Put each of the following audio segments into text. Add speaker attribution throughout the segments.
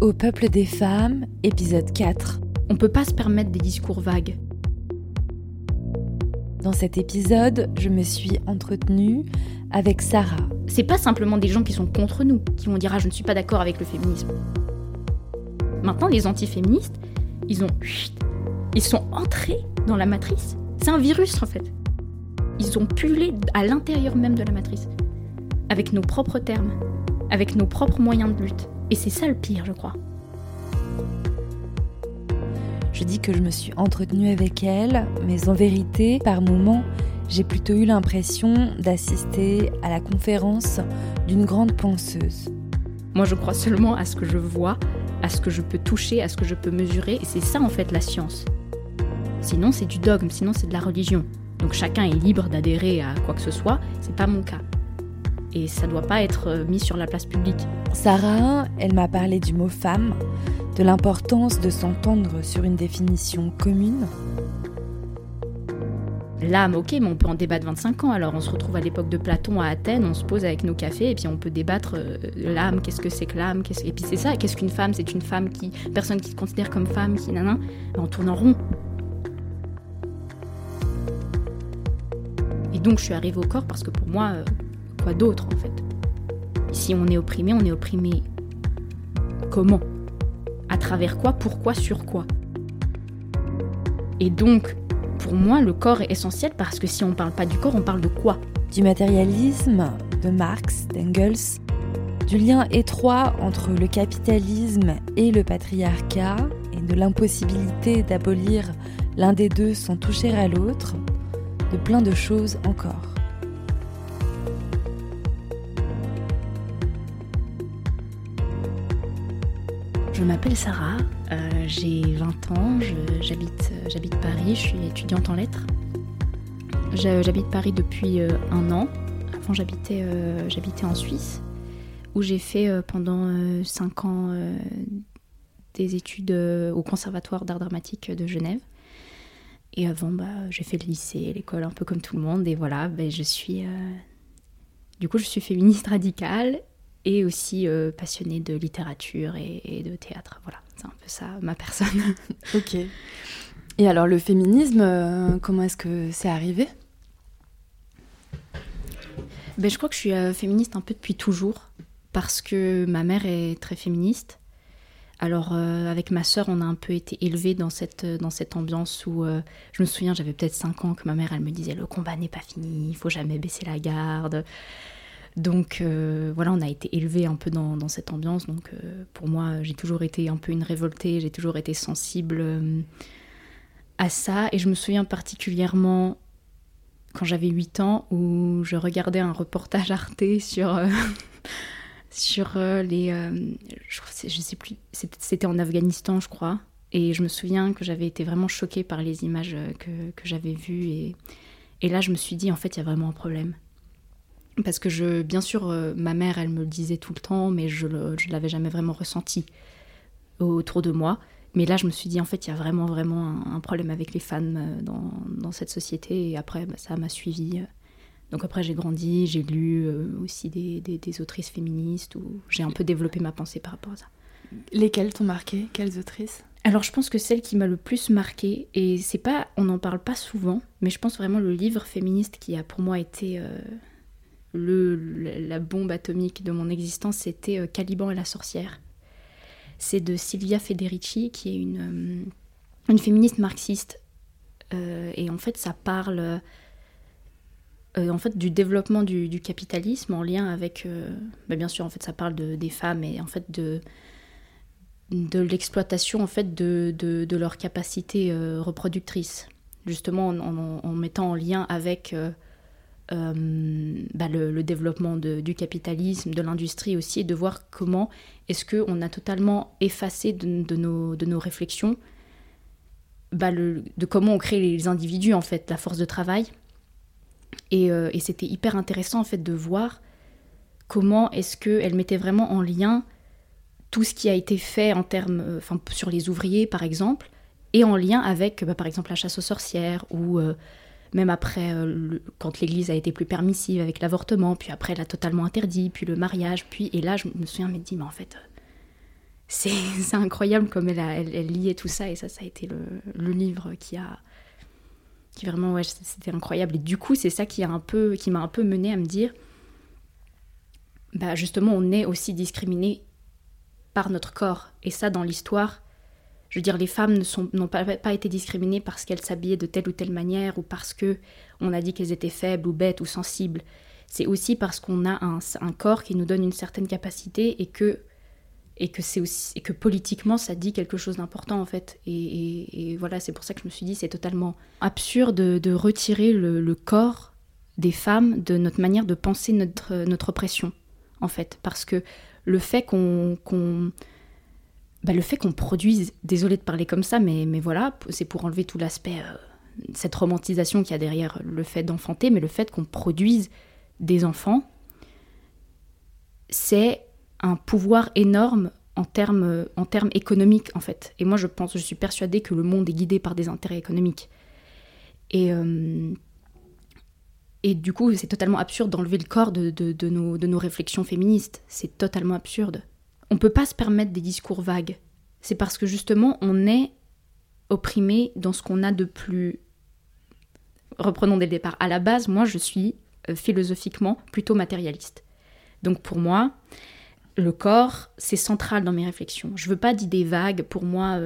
Speaker 1: Au peuple des femmes, épisode 4.
Speaker 2: On peut pas se permettre des discours vagues.
Speaker 1: Dans cet épisode, je me suis entretenue avec Sarah.
Speaker 2: C'est pas simplement des gens qui sont contre nous, qui vont dire ah je ne suis pas d'accord avec le féminisme. Maintenant, les antiféministes, ils ont ils sont entrés dans la matrice. C'est un virus en fait. Ils ont pullé à l'intérieur même de la matrice, avec nos propres termes, avec nos propres moyens de lutte. Et c'est ça le pire, je crois.
Speaker 1: Je dis que je me suis entretenue avec elle, mais en vérité, par moments, j'ai plutôt eu l'impression d'assister à la conférence d'une grande penseuse.
Speaker 2: Moi, je crois seulement à ce que je vois, à ce que je peux toucher, à ce que je peux mesurer, et c'est ça en fait la science. Sinon, c'est du dogme, sinon c'est de la religion. Donc chacun est libre d'adhérer à quoi que ce soit, c'est pas mon cas. Et ça doit pas être euh, mis sur la place publique.
Speaker 1: Sarah, elle m'a parlé du mot femme, de l'importance de s'entendre sur une définition commune.
Speaker 2: L'âme, ok, mais on peut en débattre 25 ans. Alors on se retrouve à l'époque de Platon à Athènes, on se pose avec nos cafés et puis on peut débattre euh, l'âme, qu'est-ce que c'est que l'âme, et puis c'est ça, qu'est-ce qu'une femme C'est une femme qui, personne qui se considère comme femme, qui nanan, on tourne en rond. Et donc je suis arrivée au corps parce que pour moi, euh, quoi d'autre en fait. Si on est opprimé, on est opprimé. Comment? À travers quoi? Pourquoi? Sur quoi? Et donc, pour moi, le corps est essentiel parce que si on ne parle pas du corps, on parle de quoi?
Speaker 1: Du matérialisme, de Marx, d'Engels, du lien étroit entre le capitalisme et le patriarcat et de l'impossibilité d'abolir l'un des deux sans toucher à l'autre, de plein de choses encore.
Speaker 2: Je m'appelle Sarah, euh, j'ai 20 ans, j'habite, j'habite Paris, je suis étudiante en lettres. J'habite Paris depuis euh, un an. Avant, j'habitais, euh, en Suisse, où j'ai fait pendant 5 ans des études au Conservatoire d'art dramatique de Genève. Et avant, bah, j'ai fait le lycée, l'école, un peu comme tout le monde. Et voilà, bah, je suis. Euh, du coup, je suis féministe radicale et aussi euh, passionnée de littérature et, de théâtre. Voilà, c'est un peu ça, ma personne.
Speaker 1: ok. Et alors, le féminisme, euh, comment est-ce que c'est arrivé?
Speaker 2: Ben, Je crois que je suis féministe un peu depuis toujours, parce que ma mère est très féministe. Alors euh, avec ma sœur, on a un peu été élevés dans cette, euh, dans cette ambiance où euh, je me souviens, j'avais peut-être 5 ans que ma mère, elle me disait le combat n'est pas fini, il faut jamais baisser la garde. Donc voilà, on a été élevés un peu dans, cette ambiance. Donc pour moi, j'ai toujours été un peu une révoltée, j'ai toujours été sensible à ça. Et je me souviens particulièrement quand j'avais 8 ans où je regardais un reportage Arte sur sur euh, les. Euh, je, je sais plus, c'était en Afghanistan, je crois. Et je me souviens que j'avais été vraiment choquée par les images euh, que, j'avais vues. Et, là, je me suis dit, en fait, il y a vraiment un problème. Parce que, je, bien sûr, ma mère, elle me le disait tout le temps, mais je ne l'avais jamais vraiment ressenti autour de moi. Mais là, je me suis dit, en fait, il y a vraiment, vraiment un, problème avec les femmes dans, dans cette société. Et après, bah, ça m'a suivi donc après j'ai grandi, j'ai lu euh, aussi des, des, autrices féministes où j'ai un peu développé ma pensée par rapport à ça.
Speaker 1: Lesquelles t'ont marqué? Quelles autrices?
Speaker 2: Alors je pense que celle qui m'a le plus marqué, et c'est pas, on n'en parle pas souvent, mais je pense vraiment le livre féministe qui a pour moi été euh, la bombe atomique de mon existence, c'était euh, Caliban et la sorcière. C'est de Silvia Federici, qui est une, une féministe marxiste. et en fait ça parle euh, en fait du développement du, capitalisme en lien avec, euh, bah, bien sûr en fait ça parle de, des femmes et en fait de de l'exploitation en fait de, de, leur capacité euh, reproductrice justement en, mettant en lien avec bah, le, développement du capitalisme, de l'industrie aussi, et de voir comment est-ce qu'on a totalement effacé de, nos, de nos réflexions bah, de comment on crée les individus, en fait, la force de travail, euh, et, c'était hyper intéressant en fait de voir comment est-ce qu'elle mettait vraiment en lien tout ce qui a été fait en termes, euh, sur les ouvriers par exemple, et en lien avec bah, par exemple la chasse aux sorcières ou euh, même après, euh, quand l'Église a été plus permissive avec l'avortement, puis après elle a totalement interdit, puis le mariage, puis et là je me souviens me dit mais en fait c'est incroyable comme elle, elle, liait tout ça et ça ça a été le, le livre qui a qui vraiment ouais c'était incroyable. Et du coup c'est ça qui a un peu qui m'a un peu mené à me dire bah justement on est aussi discriminé par notre corps. Et ça dans l'histoire je veux dire, les femmes n'ont pas, été discriminées parce qu'elles s'habillaient de telle ou telle manière ou parce que on a dit qu'elles étaient faibles ou bêtes ou sensibles. C'est aussi parce qu'on a un, un, corps qui nous donne une certaine capacité et que et que c'est aussi et que politiquement ça dit quelque chose d'important en fait. Et, voilà, c'est pour ça que je me suis dit c'est totalement absurde de, retirer le, corps des femmes de notre manière de penser notre notre oppression en fait, parce que le fait qu'on bah, le fait qu'on produise, désolé de parler comme ça, mais, mais voilà, c'est pour enlever tout l'aspect, euh, cette romantisation qu'il y a derrière le fait d'enfanter, mais le fait qu'on produise des enfants, c'est un pouvoir énorme en termes, en termes économiques, en fait. Et moi, je pense, je suis persuadée que le monde est guidé par des intérêts économiques. Et, euh, et du coup, c'est totalement absurde d'enlever le corps de, de, nos, de nos réflexions féministes. C'est totalement absurde on ne peut pas se permettre des discours vagues. C'est parce que justement, on est opprimé dans ce qu'on a de plus. Reprenons dès le départ. À la base, moi, je suis euh, philosophiquement plutôt matérialiste. Donc pour moi, le corps, c'est central dans mes réflexions. Je veux pas d'idées vagues. Pour moi,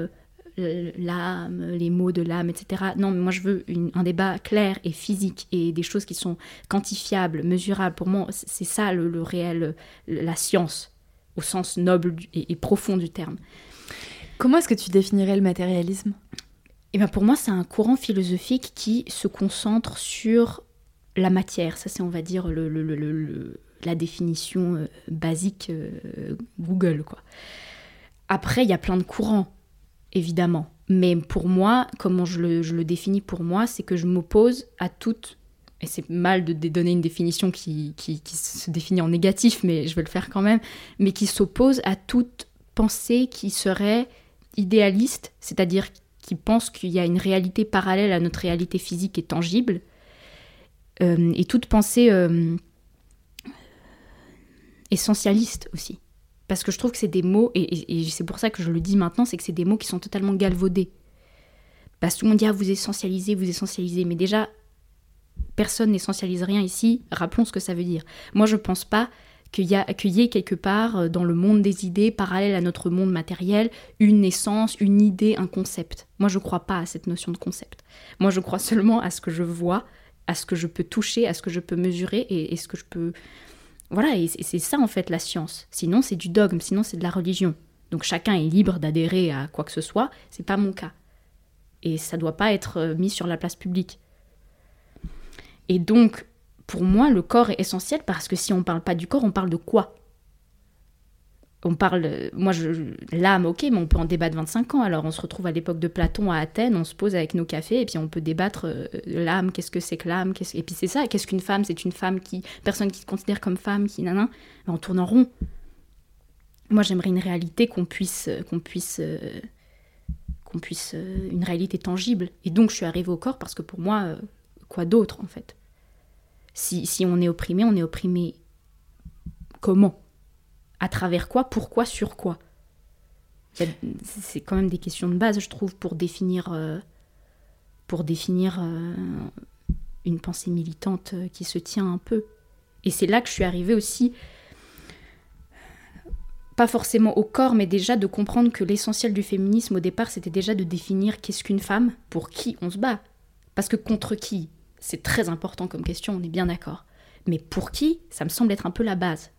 Speaker 2: euh, l'âme, les mots de l'âme, etc. Non, mais moi, je veux un débat clair et physique et des choses qui sont quantifiables, mesurables. Pour moi, c'est ça le réel, la science au sens noble et, profond du terme.
Speaker 1: Comment est-ce que tu définirais le matérialisme?
Speaker 2: Eh bien pour moi, c'est un courant philosophique qui se concentre sur la matière. Ça, c'est, on va dire, le, la définition euh, basique euh, Google. Quoi. Après, il y a plein de courants, évidemment. Mais pour moi, comment je le, je le définis pour moi, c'est que je m'oppose à toute et c'est mal de donner une définition qui, qui, se définit en négatif, mais je vais le faire quand même, mais qui s'oppose à toute pensée qui serait idéaliste, c'est-à-dire qui pense qu'il y a une réalité parallèle à notre réalité physique et tangible, euh, et toute pensée euh, essentialiste aussi. Parce que je trouve que c'est des mots, et, c'est pour ça que je le dis maintenant, c'est que c'est des mots qui sont totalement galvaudés. Parce que tout le monde dit, ah, vous essentialisez, vous essentialisez. Mais déjà, personne n'essentialise rien ici, rappelons ce que ça veut dire. Moi, je pense pas qu'il y, ait quelque part euh, dans le monde des idées, parallèle à notre monde matériel, une essence, une idée, un concept. Moi, je ne crois pas à cette notion de concept. Moi, je crois seulement à ce que je vois, à ce que je peux toucher, à ce que je peux mesurer et, ce que je peux... Voilà, et c'est ça en fait la science. Sinon, c'est du dogme, sinon c'est de la religion. Donc chacun est libre d'adhérer à quoi que ce soit, c'est pas mon cas. Et ça doit pas être euh, mis sur la place publique. Et donc, pour moi, le corps est essentiel parce que si on ne parle pas du corps, on parle de quoi? On parle, moi, je, l'âme, ok, mais on peut en débattre 25 ans. Alors, on se retrouve à l'époque de Platon à Athènes, on se pose avec nos cafés et puis on peut débattre euh, l'âme, qu'est-ce que c'est que l'âme, et puis c'est ça, qu'est-ce qu'une femme? C'est une femme qui, personne qui se considère comme femme, qui nanan, on tourne en rond. Moi, j'aimerais une réalité qu'on puisse, qu'on puisse, euh, qu'on puisse, euh, une réalité tangible. Et donc, je suis arrivée au corps parce que pour moi, quoi d'autre en fait? Si, on est opprimé, on est opprimé comment? À travers quoi? Pourquoi? Sur quoi? C'est quand même des questions de base, je trouve, pour définir, euh, pour définir euh, une pensée militante euh, qui se tient un peu. Et c'est là que je suis arrivée aussi, pas forcément au corps, mais déjà de comprendre que l'essentiel du féminisme au départ, c'était déjà de définir qu'est-ce qu'une femme, pour qui on se bat. Parce que contre qui? C'est très important comme question, on est bien d'accord. Mais pour qui Ça me semble être un peu la base.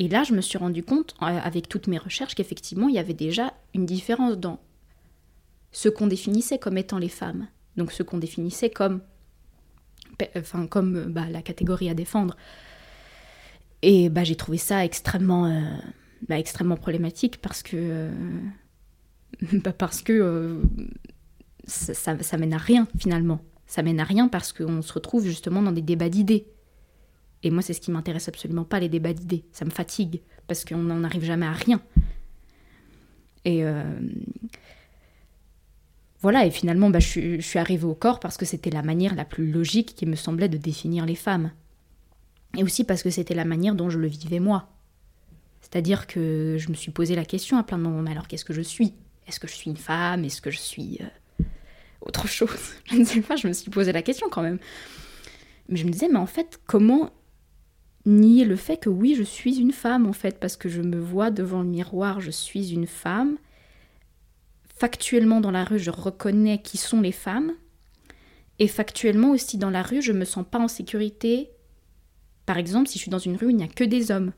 Speaker 2: Et là, je me suis rendu compte, euh, avec toutes mes recherches, qu'effectivement, il y avait déjà une différence dans ce qu'on définissait comme étant les femmes. Donc ce qu'on définissait comme, enfin, comme euh, bah, la catégorie à défendre. Et bah, j'ai trouvé ça extrêmement, euh, bah, extrêmement problématique parce que, bah, parce que ça mène à rien finalement ça mène à rien parce qu'on se retrouve justement dans des débats d'idées. Et moi, c'est ce qui m'intéresse absolument pas, les débats d'idées. Ça me fatigue parce qu'on n'en arrive jamais à rien. Et, euh, voilà, et finalement, bah, je, suis arrivée au corps parce que c'était la manière la plus logique qui me semblait de définir les femmes. Et aussi parce que c'était la manière dont je le vivais moi. C'est-à-dire que je me suis posé la question à plein de moments, mais alors qu'est-ce que je suis? Est-ce que je suis une femme? Est-ce que je suis euh, autre chose Je ne sais pas, je me suis posé la question quand même. Mais je me disais, mais en fait, comment nier le fait que oui, je suis une femme en fait, parce que je me vois devant le miroir, je suis une femme. Factuellement dans la rue, je reconnais qui sont les femmes. Et factuellement aussi dans la rue, je me sens pas en sécurité. Par exemple, si je suis dans une rue où il n'y a que des hommes,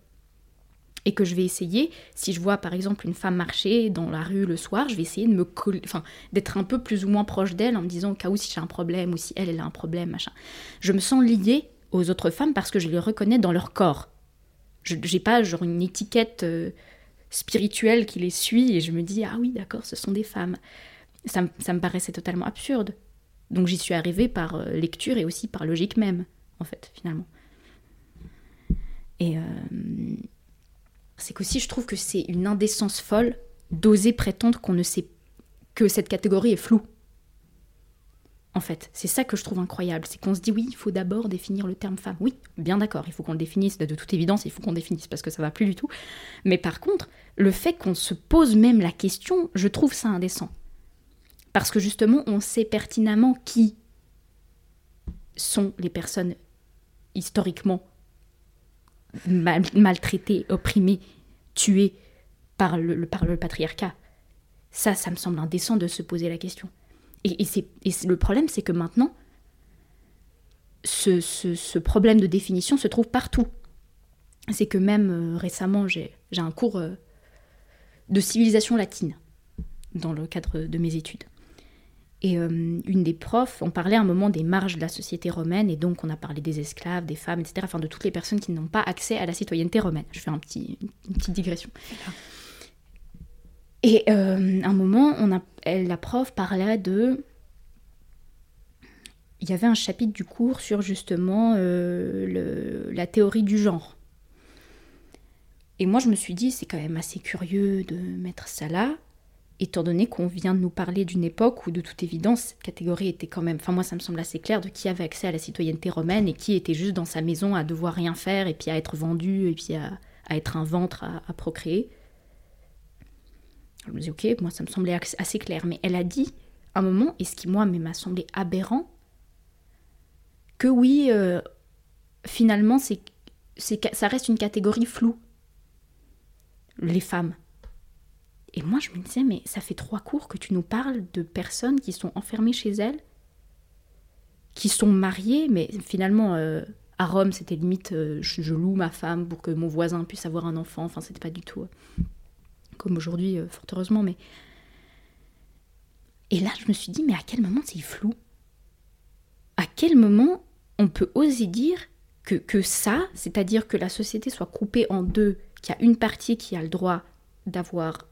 Speaker 2: et que je vais essayer, si je vois par exemple une femme marcher dans la rue le soir, je vais essayer de me enfin, d'être un peu plus ou moins proche d'elle en me disant au cas où si j'ai un problème ou si elle, elle a un problème, machin. Je me sens liée aux autres femmes parce que je les reconnais dans leur corps. Je n'ai pas genre une étiquette euh, spirituelle qui les suit et je me dis ah oui d'accord ce sont des femmes. Ça, me paraissait totalement absurde. Donc j'y suis arrivée par euh, lecture et aussi par logique même en fait finalement. Et euh, c'est qu'aussi je trouve que c'est une indécence folle d'oser prétendre qu'on ne sait que cette catégorie est floue. En fait, c'est ça que je trouve incroyable, c'est qu'on se dit oui, il faut d'abord définir le terme femme. Oui, bien d'accord, il faut qu'on le définisse, de toute évidence, il faut qu'on définisse parce que ça va plus du tout. Mais par contre, le fait qu'on se pose même la question, je trouve ça indécent. Parce que justement, on sait pertinemment qui sont les personnes historiquement maltraité, opprimé, tué par le, par le patriarcat. Ça, ça me semble indécent de se poser la question. Et, le problème, c'est que maintenant, ce, ce, problème de définition se trouve partout. C'est que même euh, récemment, j'ai un cours euh, de civilisation latine dans le cadre de mes études. Et euh, une des profs, on parlait à un moment des marges de la société romaine, et donc on a parlé des esclaves, des femmes, etc., enfin de toutes les personnes qui n'ont pas accès à la citoyenneté romaine. Je fais un petit, une petite digression. Et euh, à un moment, on a, elle, la prof parlait de... Il y avait un chapitre du cours sur justement euh, le, la théorie du genre. Et moi, je me suis dit, c'est quand même assez curieux de mettre ça là étant donné qu'on vient de nous parler d'une époque où de toute évidence cette catégorie était quand même, enfin moi ça me semble assez clair de qui avait accès à la citoyenneté romaine et qui était juste dans sa maison à devoir rien faire et puis à être vendu et puis à, être un ventre à, procréer. Je me dis ok, moi ça me semblait assez clair, mais elle a dit un moment, et ce qui moi m'a semblé aberrant, que oui, euh, finalement c'est, ça reste une catégorie floue, les femmes. Et moi, je me disais, mais ça fait trois cours que tu nous parles de personnes qui sont enfermées chez elles, qui sont mariées, mais finalement, euh, à Rome, c'était limite, euh, je, loue ma femme pour que mon voisin puisse avoir un enfant. Enfin, c'était pas du tout euh, comme aujourd'hui, fort heureusement, mais. Et là, je me suis dit, mais à quel moment c'est flou? À quel moment on peut oser dire que, que ça, c'est-à-dire que la société soit coupée en deux, qu'il y a une partie qui a le droit d'avoir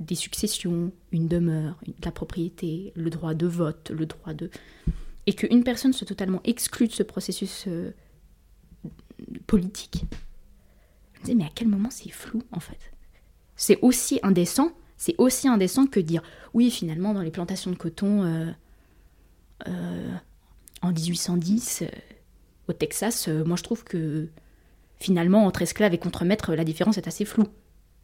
Speaker 2: des successions, une demeure, la propriété, le droit de vote, le droit de... Et qu'une personne soit totalement exclue de ce processus euh, politique. Je me disais, mais à quel moment c'est flou, en fait? C'est aussi indécent, c'est aussi indécent que dire, oui, finalement, dans les plantations de coton, euh, euh, en 1810, au Texas, moi je trouve que finalement, entre esclaves et contre-maîtres, la différence est assez floue.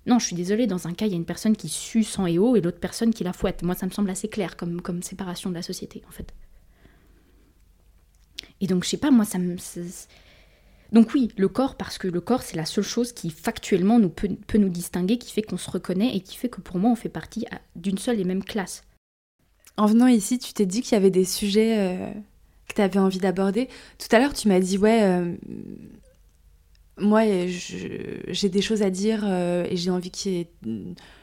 Speaker 2: Non, je suis désolée, dans un cas, il y a une personne qui sue sang et eau et l'autre personne qui la fouette. Moi, ça me semble assez clair comme, séparation de la société, en fait. Et donc, je sais pas, moi, ça me. Donc, oui, le corps, parce que le corps, c'est la seule chose qui, factuellement, peut, nous distinguer, qui fait qu'on se reconnaît et qui fait que pour moi, on fait partie d'une seule et même classe.
Speaker 1: En venant ici, tu t'es dit qu'il y avait des sujets euh, que tu avais envie d'aborder. Tout à l'heure, tu m'as dit, ouais. Euh, moi, j'ai des choses à dire euh, et j'ai envie qu'il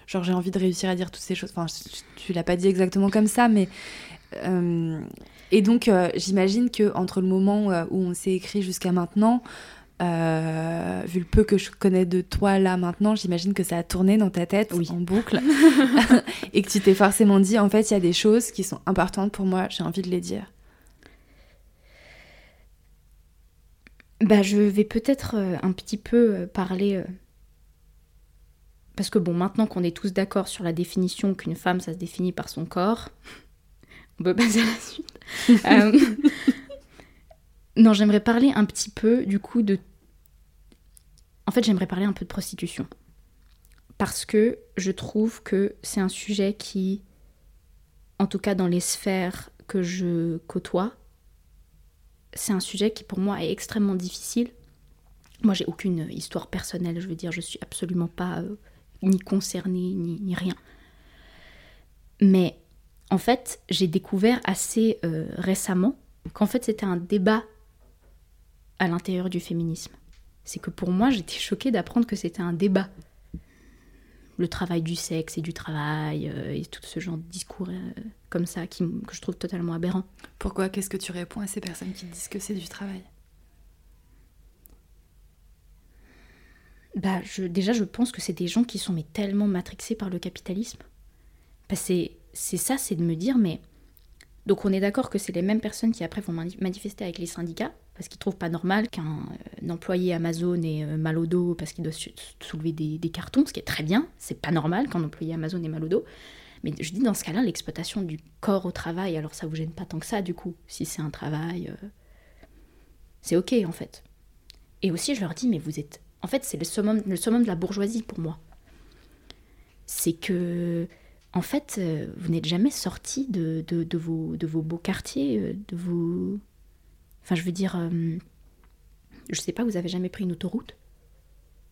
Speaker 1: genre j'ai envie de réussir à dire toutes ces choses. Enfin, tu l'as pas dit exactement comme ça, mais euh, et donc euh, j'imagine que entre le moment où on s'est écrit jusqu'à maintenant, vu le peu que je connais de toi là maintenant, j'imagine que ça a tourné dans ta tête en boucle et que tu t'es forcément dit en fait il y a des choses qui sont importantes pour moi, j'ai envie de les dire.
Speaker 2: Bah, je vais peut-être euh, un petit peu euh, parler euh, parce que bon, maintenant qu'on est tous d'accord sur la définition qu'une femme, ça se définit par son corps, on peut passer à la suite. Euh, non, j'aimerais parler un petit peu du coup de... En fait, j'aimerais parler un peu de prostitution. Parce que je trouve que c'est un sujet qui, en tout cas dans les sphères que je côtoie, c'est un sujet qui pour moi est extrêmement difficile. Moi, j'ai aucune histoire personnelle, je veux dire, je suis absolument pas euh, ni concernée, ni, rien. Mais en fait, j'ai découvert assez euh, récemment qu'en fait c'était un débat à l'intérieur du féminisme. C'est que pour moi, j'étais choquée d'apprendre que c'était un débat. Le travail du sexe et du travail, euh, et tout ce genre de discours euh, comme ça qui, que je trouve totalement aberrant.
Speaker 1: Pourquoi? Qu'est-ce que tu réponds à ces personnes qui disent que c'est du travail?
Speaker 2: Bah, je, déjà, je pense que c'est des gens qui sont mais tellement matrixés par le capitalisme. Bah, c'est ça, c'est de me dire, mais. Donc, on est d'accord que c'est les mêmes personnes qui après vont manifester avec les syndicats, parce qu'ils trouvent pas normal qu'un euh, employé Amazon ait euh, mal au dos parce qu'il doit soulever des, cartons, ce qui est très bien. C'est pas normal qu'un employé Amazon ait mal au dos. Mais je dis dans ce cas-là, l'exploitation du corps au travail, alors ça vous gêne pas tant que ça, du coup, si c'est un travail. Euh, c'est ok en fait. Et aussi, je leur dis, mais vous êtes en fait, c'est le summum, de la bourgeoisie pour moi. C'est que, en fait, vous n'êtes jamais sorti de, vos, beaux quartiers, de vos. Enfin, je veux dire, euh, je sais pas, vous avez jamais pris une autoroute?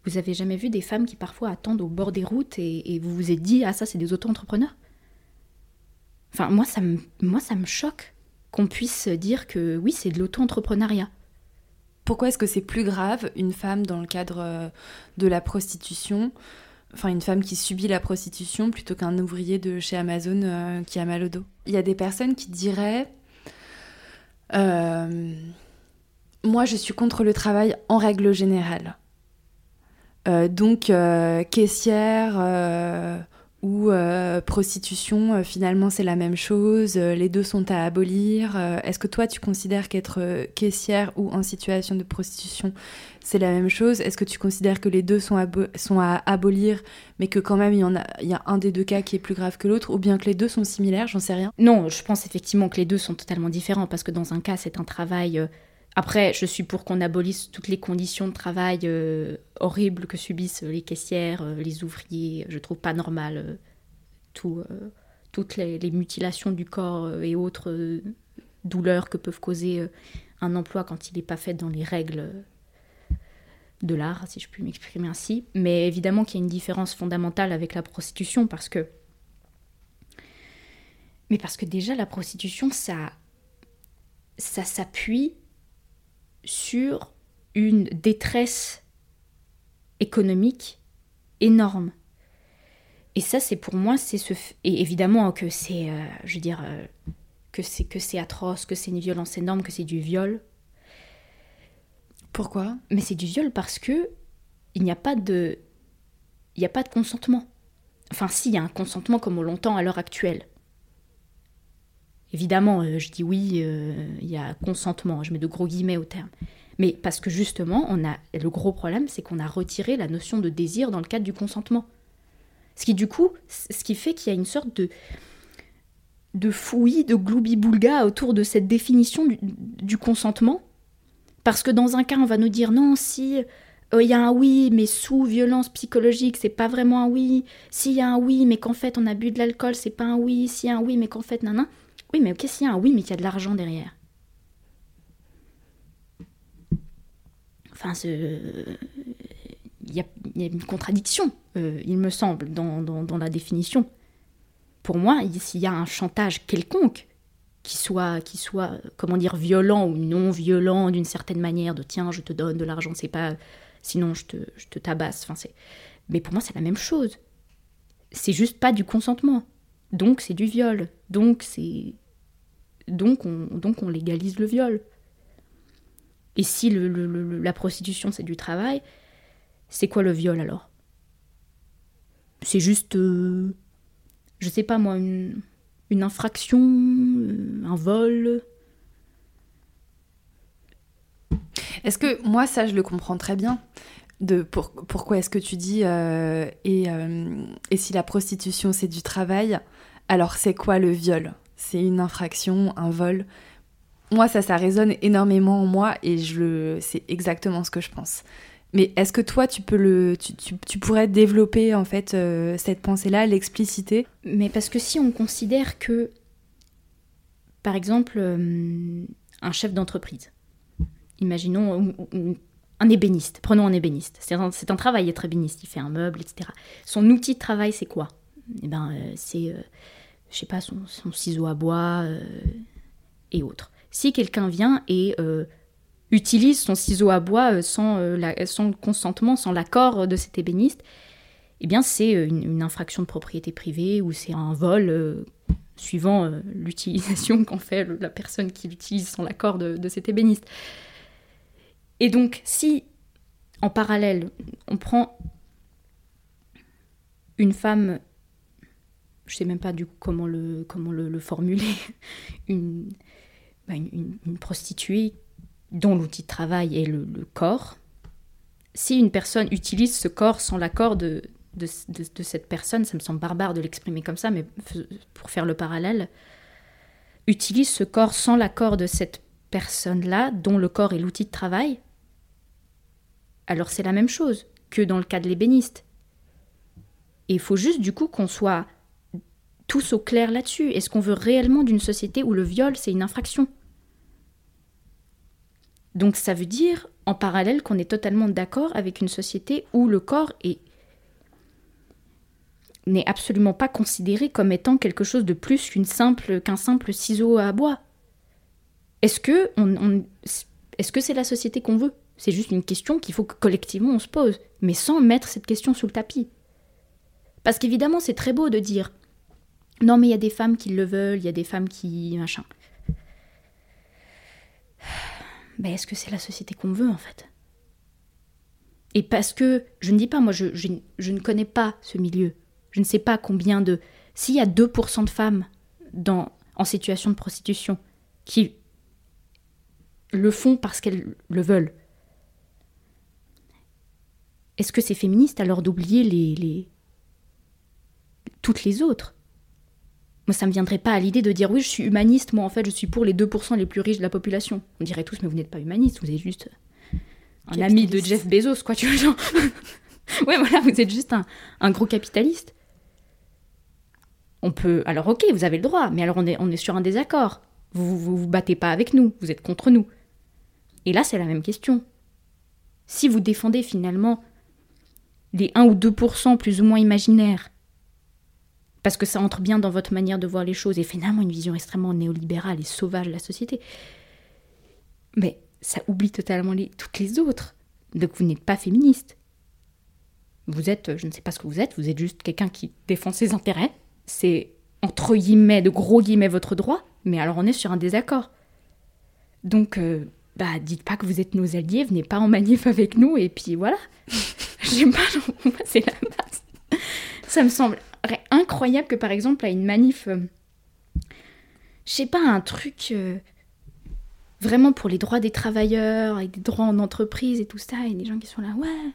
Speaker 2: Vous avez jamais vu des femmes qui parfois attendent au bord des routes et, vous vous êtes dit, ah, ça, c'est des auto-entrepreneurs? Enfin, moi ça, me, moi, ça me choque qu'on puisse dire que oui, c'est de l'auto-entrepreneuriat.
Speaker 1: Pourquoi est-ce que c'est plus grave une femme dans le cadre euh, de la prostitution Enfin, une femme qui subit la prostitution plutôt qu'un ouvrier de chez Amazon euh, qui a mal au dos? Il y a des personnes qui diraient Moi, je suis contre le travail en règle générale. donc, caissière ou euh, prostitution, euh, finalement c'est la même chose, euh, les deux sont à abolir. Est-ce que toi tu considères qu'être caissière ou en situation de prostitution c'est la même chose? Est-ce que tu considères que les deux sont, à abolir mais que quand même il y, a, il y a un des deux cas qui est plus grave que l'autre ou bien que les deux sont similaires? J'en sais rien.
Speaker 2: Non, je pense effectivement que les deux sont totalement différents parce que dans un cas c'est un travail après, je suis pour qu'on abolisse toutes les conditions de travail euh, horribles que subissent les caissières, euh, les ouvriers. Je trouve pas normal euh, tout, toutes les, mutilations du corps et autres douleurs que peuvent causer un emploi quand il n'est pas fait dans les règles de l'art, si je puis m'exprimer ainsi. Mais évidemment qu'il y a une différence fondamentale avec la prostitution parce que. Mais parce que déjà, la prostitution, ça, ça s'appuie sur une détresse économique énorme. Et ça, c'est pour moi, c'est ce. Et évidemment que c'est, euh, je veux dire, euh, que c'est que c'est atroce, que c'est une violence énorme, que c'est du viol.
Speaker 1: Pourquoi?
Speaker 2: Mais c'est du viol parce que il n'y a pas de, il n'y a pas de consentement. Enfin, si, il y a un consentement comme on l'entend à l'heure actuelle. Évidemment, euh, je dis oui, euh, il y a consentement, je mets de gros guillemets au terme. Mais parce que justement, on a le gros problème, c'est qu'on a retiré la notion de désir dans le cadre du consentement. Ce qui du coup, ce qui fait qu'il y a une sorte de de fouillis, de gloubi-boulga autour de cette définition du, consentement. Parce que dans un cas, on va nous dire non, si euh, il y a un oui, mais sous violence psychologique, c'est pas vraiment un oui. S'il y a un oui, mais qu'en fait on a bu de l'alcool, c'est pas un oui. S'il y a un oui, mais qu'en fait, nan, oui, mais ok, s'il y a oui, mais qu'il y a de l'argent derrière? Enfin, il y, a, une contradiction, euh, il me semble, dans, la définition. Pour moi, s'il y a un chantage quelconque, qui soit, qui soit, comment dire, violent ou non violent d'une certaine manière, de tiens, je te donne de l'argent, c'est pas, sinon je te, je te tabasse. Enfin, mais pour moi, c'est la même chose. C'est juste pas du consentement. Donc c'est du viol. Donc c'est donc on, donc on légalise le viol. Et si la prostitution c'est du travail, c'est quoi le viol alors? C'est juste, euh, je sais pas moi, une, infraction, euh, un vol
Speaker 1: Est-ce que moi ça je le comprends très bien de pourquoi est-ce que tu dis et, et si la prostitution c'est du travail, alors c'est quoi le viol? C'est une infraction, un vol? Moi, ça, ça résonne énormément en moi et je c'est exactement ce que je pense. Mais est-ce que toi, tu peux le, tu, pourrais développer en fait euh, cette pensée-là, l'expliciter?
Speaker 2: Mais parce que si on considère que, par exemple, euh, un chef d'entreprise, imaginons un ébéniste, prenons un ébéniste, c'est un, un, travail être ébéniste, il fait un meuble, etc. Son outil de travail, c'est quoi? Eh ben, euh, c'est, je sais pas, son, ciseau à bois et autres. Si quelqu'un vient et utilise son ciseau à bois euh, sans, euh, le consentement, sans l'accord de cet ébéniste, eh bien c'est euh, une, infraction de propriété privée ou c'est un vol suivant l'utilisation qu'en fait la personne qui l'utilise sans l'accord de, cet ébéniste. Et donc si en parallèle on prend une femme, je sais même pas du coup comment le, comment le, formuler, bah, une, une prostituée dont l'outil de travail est le, corps, si une personne utilise ce corps sans l'accord de, de, cette personne, ça me semble barbare de l'exprimer comme ça, mais pour faire le parallèle, utilise ce corps sans l'accord de cette personne-là, dont le corps est l'outil de travail, alors c'est la même chose que dans le cas de l'ébéniste. Et il faut juste du coup qu'on soit tous au clair là-dessus. Est-ce qu'on veut réellement d'une société où le viol, c'est une infraction? Donc ça veut dire en parallèle qu'on est totalement d'accord avec une société où le corps est n'est absolument pas considéré comme étant quelque chose de plus qu'un simple ciseau à bois. Est-ce que c'est la société qu'on veut? C'est juste une question qu'il faut que collectivement on se pose, mais sans mettre cette question sous le tapis. Parce qu'évidemment, c'est très beau de dire non mais il y a des femmes qui le veulent, il y a des femmes qui machin. Ben est-ce que c'est la société qu'on veut en fait? Et parce que, je ne dis pas, moi je, ne connais pas ce milieu, je ne sais pas combien de... S'il y a 2% de femmes dans, en situation de prostitution qui le font parce qu'elles le veulent, est-ce que c'est féministe alors d'oublier les, toutes les autres? Moi, ça me viendrait pas à l'idée de dire oui, je suis humaniste, moi en fait, je suis pour les 2% les plus riches de la population. On dirait tous, mais vous n'êtes pas humaniste, vous êtes juste un ami de Jeff Bezos, quoi, tu vois, genre. ouais, voilà, vous êtes juste un, gros capitaliste. On peut. Alors, ok, vous avez le droit, mais alors on est, on est sur un désaccord. Vous, vous vous battez pas avec nous, vous êtes contre nous. Et là, c'est la même question. Si vous défendez finalement les 1 ou 2% plus ou moins imaginaires parce que ça entre bien dans votre manière de voir les choses et finalement une vision extrêmement néolibérale et sauvage de la société. Mais ça oublie totalement les, toutes les autres. Donc vous n'êtes pas féministe. Vous êtes, je ne sais pas ce que vous êtes, vous êtes juste quelqu'un qui défend ses intérêts. C'est entre guillemets, de gros guillemets, votre droit, mais alors on est sur un désaccord. Donc, euh, bah, dites pas que vous êtes nos alliés, venez pas en manif avec nous, et puis voilà. J'aime pas, c'est la base. Ça me semble incroyable que par exemple à une manif, euh, je sais pas, un truc euh, vraiment pour les droits des travailleurs, avec des droits en entreprise et tout ça, et des gens qui sont là, ouais,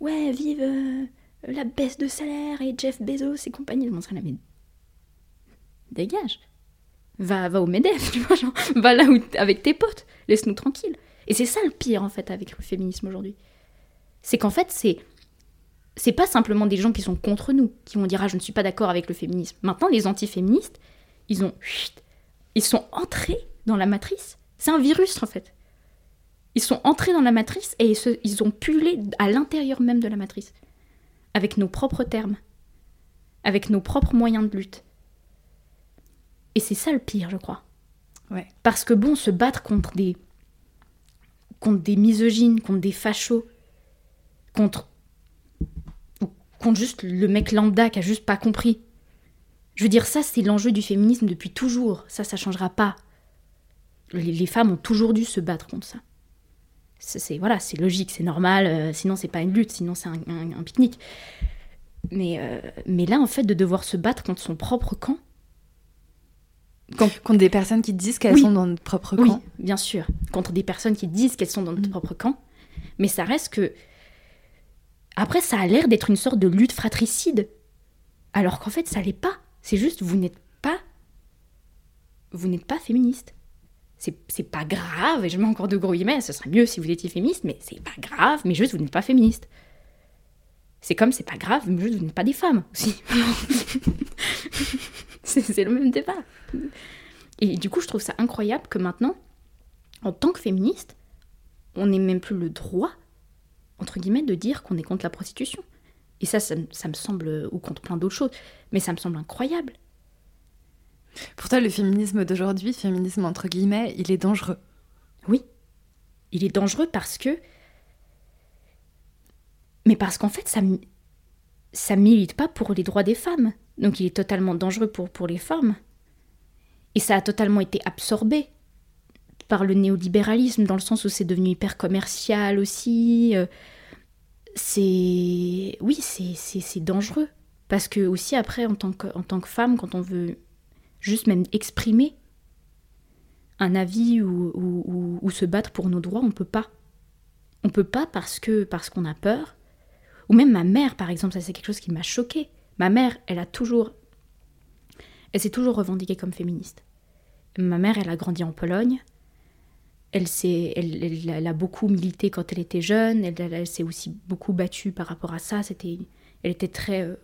Speaker 2: ouais, vive euh, la baisse de salaire et Jeff Bezos et compagnie. Je serais là, mais dégage. Va, va au MEDEF, tu vois, genre, va là où, avec tes potes, laisse-nous tranquilles. Et c'est ça le pire en fait avec le féminisme aujourd'hui. C'est qu'en fait, c'est c'est pas simplement des gens qui sont contre nous, qui vont dire ah je ne suis pas d'accord avec le féminisme. Maintenant les antiféministes, ils ont ils sont entrés dans la matrice. C'est un virus en fait. Ils sont entrés dans la matrice et ils, ils ont pullé à l'intérieur même de la matrice, avec nos propres termes, avec nos propres moyens de lutte. Et c'est ça le pire, je crois. Ouais. Parce que bon, se battre contre des contre des misogynes, contre des fachos, contre contre juste le mec lambda qui a juste pas compris. Je veux dire, ça, c'est l'enjeu du féminisme depuis toujours. Ça, ça changera pas. Les, femmes ont toujours dû se battre contre ça. C'est voilà, c'est logique, c'est normal. Euh, sinon, c'est pas une lutte, sinon c'est un, pique-nique. Mais, euh, mais là, en fait, de devoir se battre contre son propre camp.
Speaker 1: Contre des personnes qui disent qu'elles sont dans notre propre camp.
Speaker 2: Oui, bien sûr. Contre des personnes qui disent qu'elles sont dans notre propre camp. Mais ça reste que Après, ça a l'air d'être une sorte de lutte fratricide. Alors qu'en fait, ça l'est pas. C'est juste, vous n'êtes pas. Vous n'êtes pas féministe. C'est pas grave, et je mets encore de gros guillemets, ce serait mieux si vous étiez féministe, mais c'est pas grave, mais juste vous n'êtes pas féministe. C'est comme c'est pas grave, mais juste vous n'êtes pas des femmes aussi. c'est le même débat. Et du coup, je trouve ça incroyable que maintenant, en tant que féministe, on n'ait même plus le droit entre guillemets, de dire qu'on est contre la prostitution. Et ça, ça, me semble, ou contre plein d'autres choses, mais ça me semble incroyable.
Speaker 1: Pour toi, le féminisme d'aujourd'hui, féminisme entre guillemets, il est dangereux.
Speaker 2: Oui, il est dangereux parce que. Mais parce qu'en fait, ça, ça milite pas pour les droits des femmes. Donc il est totalement dangereux pour, pour les femmes. Et ça a totalement été absorbé par le néolibéralisme, dans le sens où c'est devenu hyper commercial aussi. Euh, c'est. Oui, c'est dangereux. Parce que, aussi, après, en tant, que, en tant que femme, quand on veut juste même exprimer un avis ou, ou, se battre pour nos droits, on peut pas. On peut pas parce que parce qu'on a peur. Ou même ma mère, par exemple, ça c'est quelque chose qui m'a choquée. Ma mère, elle a toujours. Elle s'est toujours revendiquée comme féministe. Ma mère, elle a grandi en Pologne elle, elle, elle, a beaucoup milité quand elle était jeune, elle, s'est aussi beaucoup battue par rapport à ça, c'était, elle était très euh,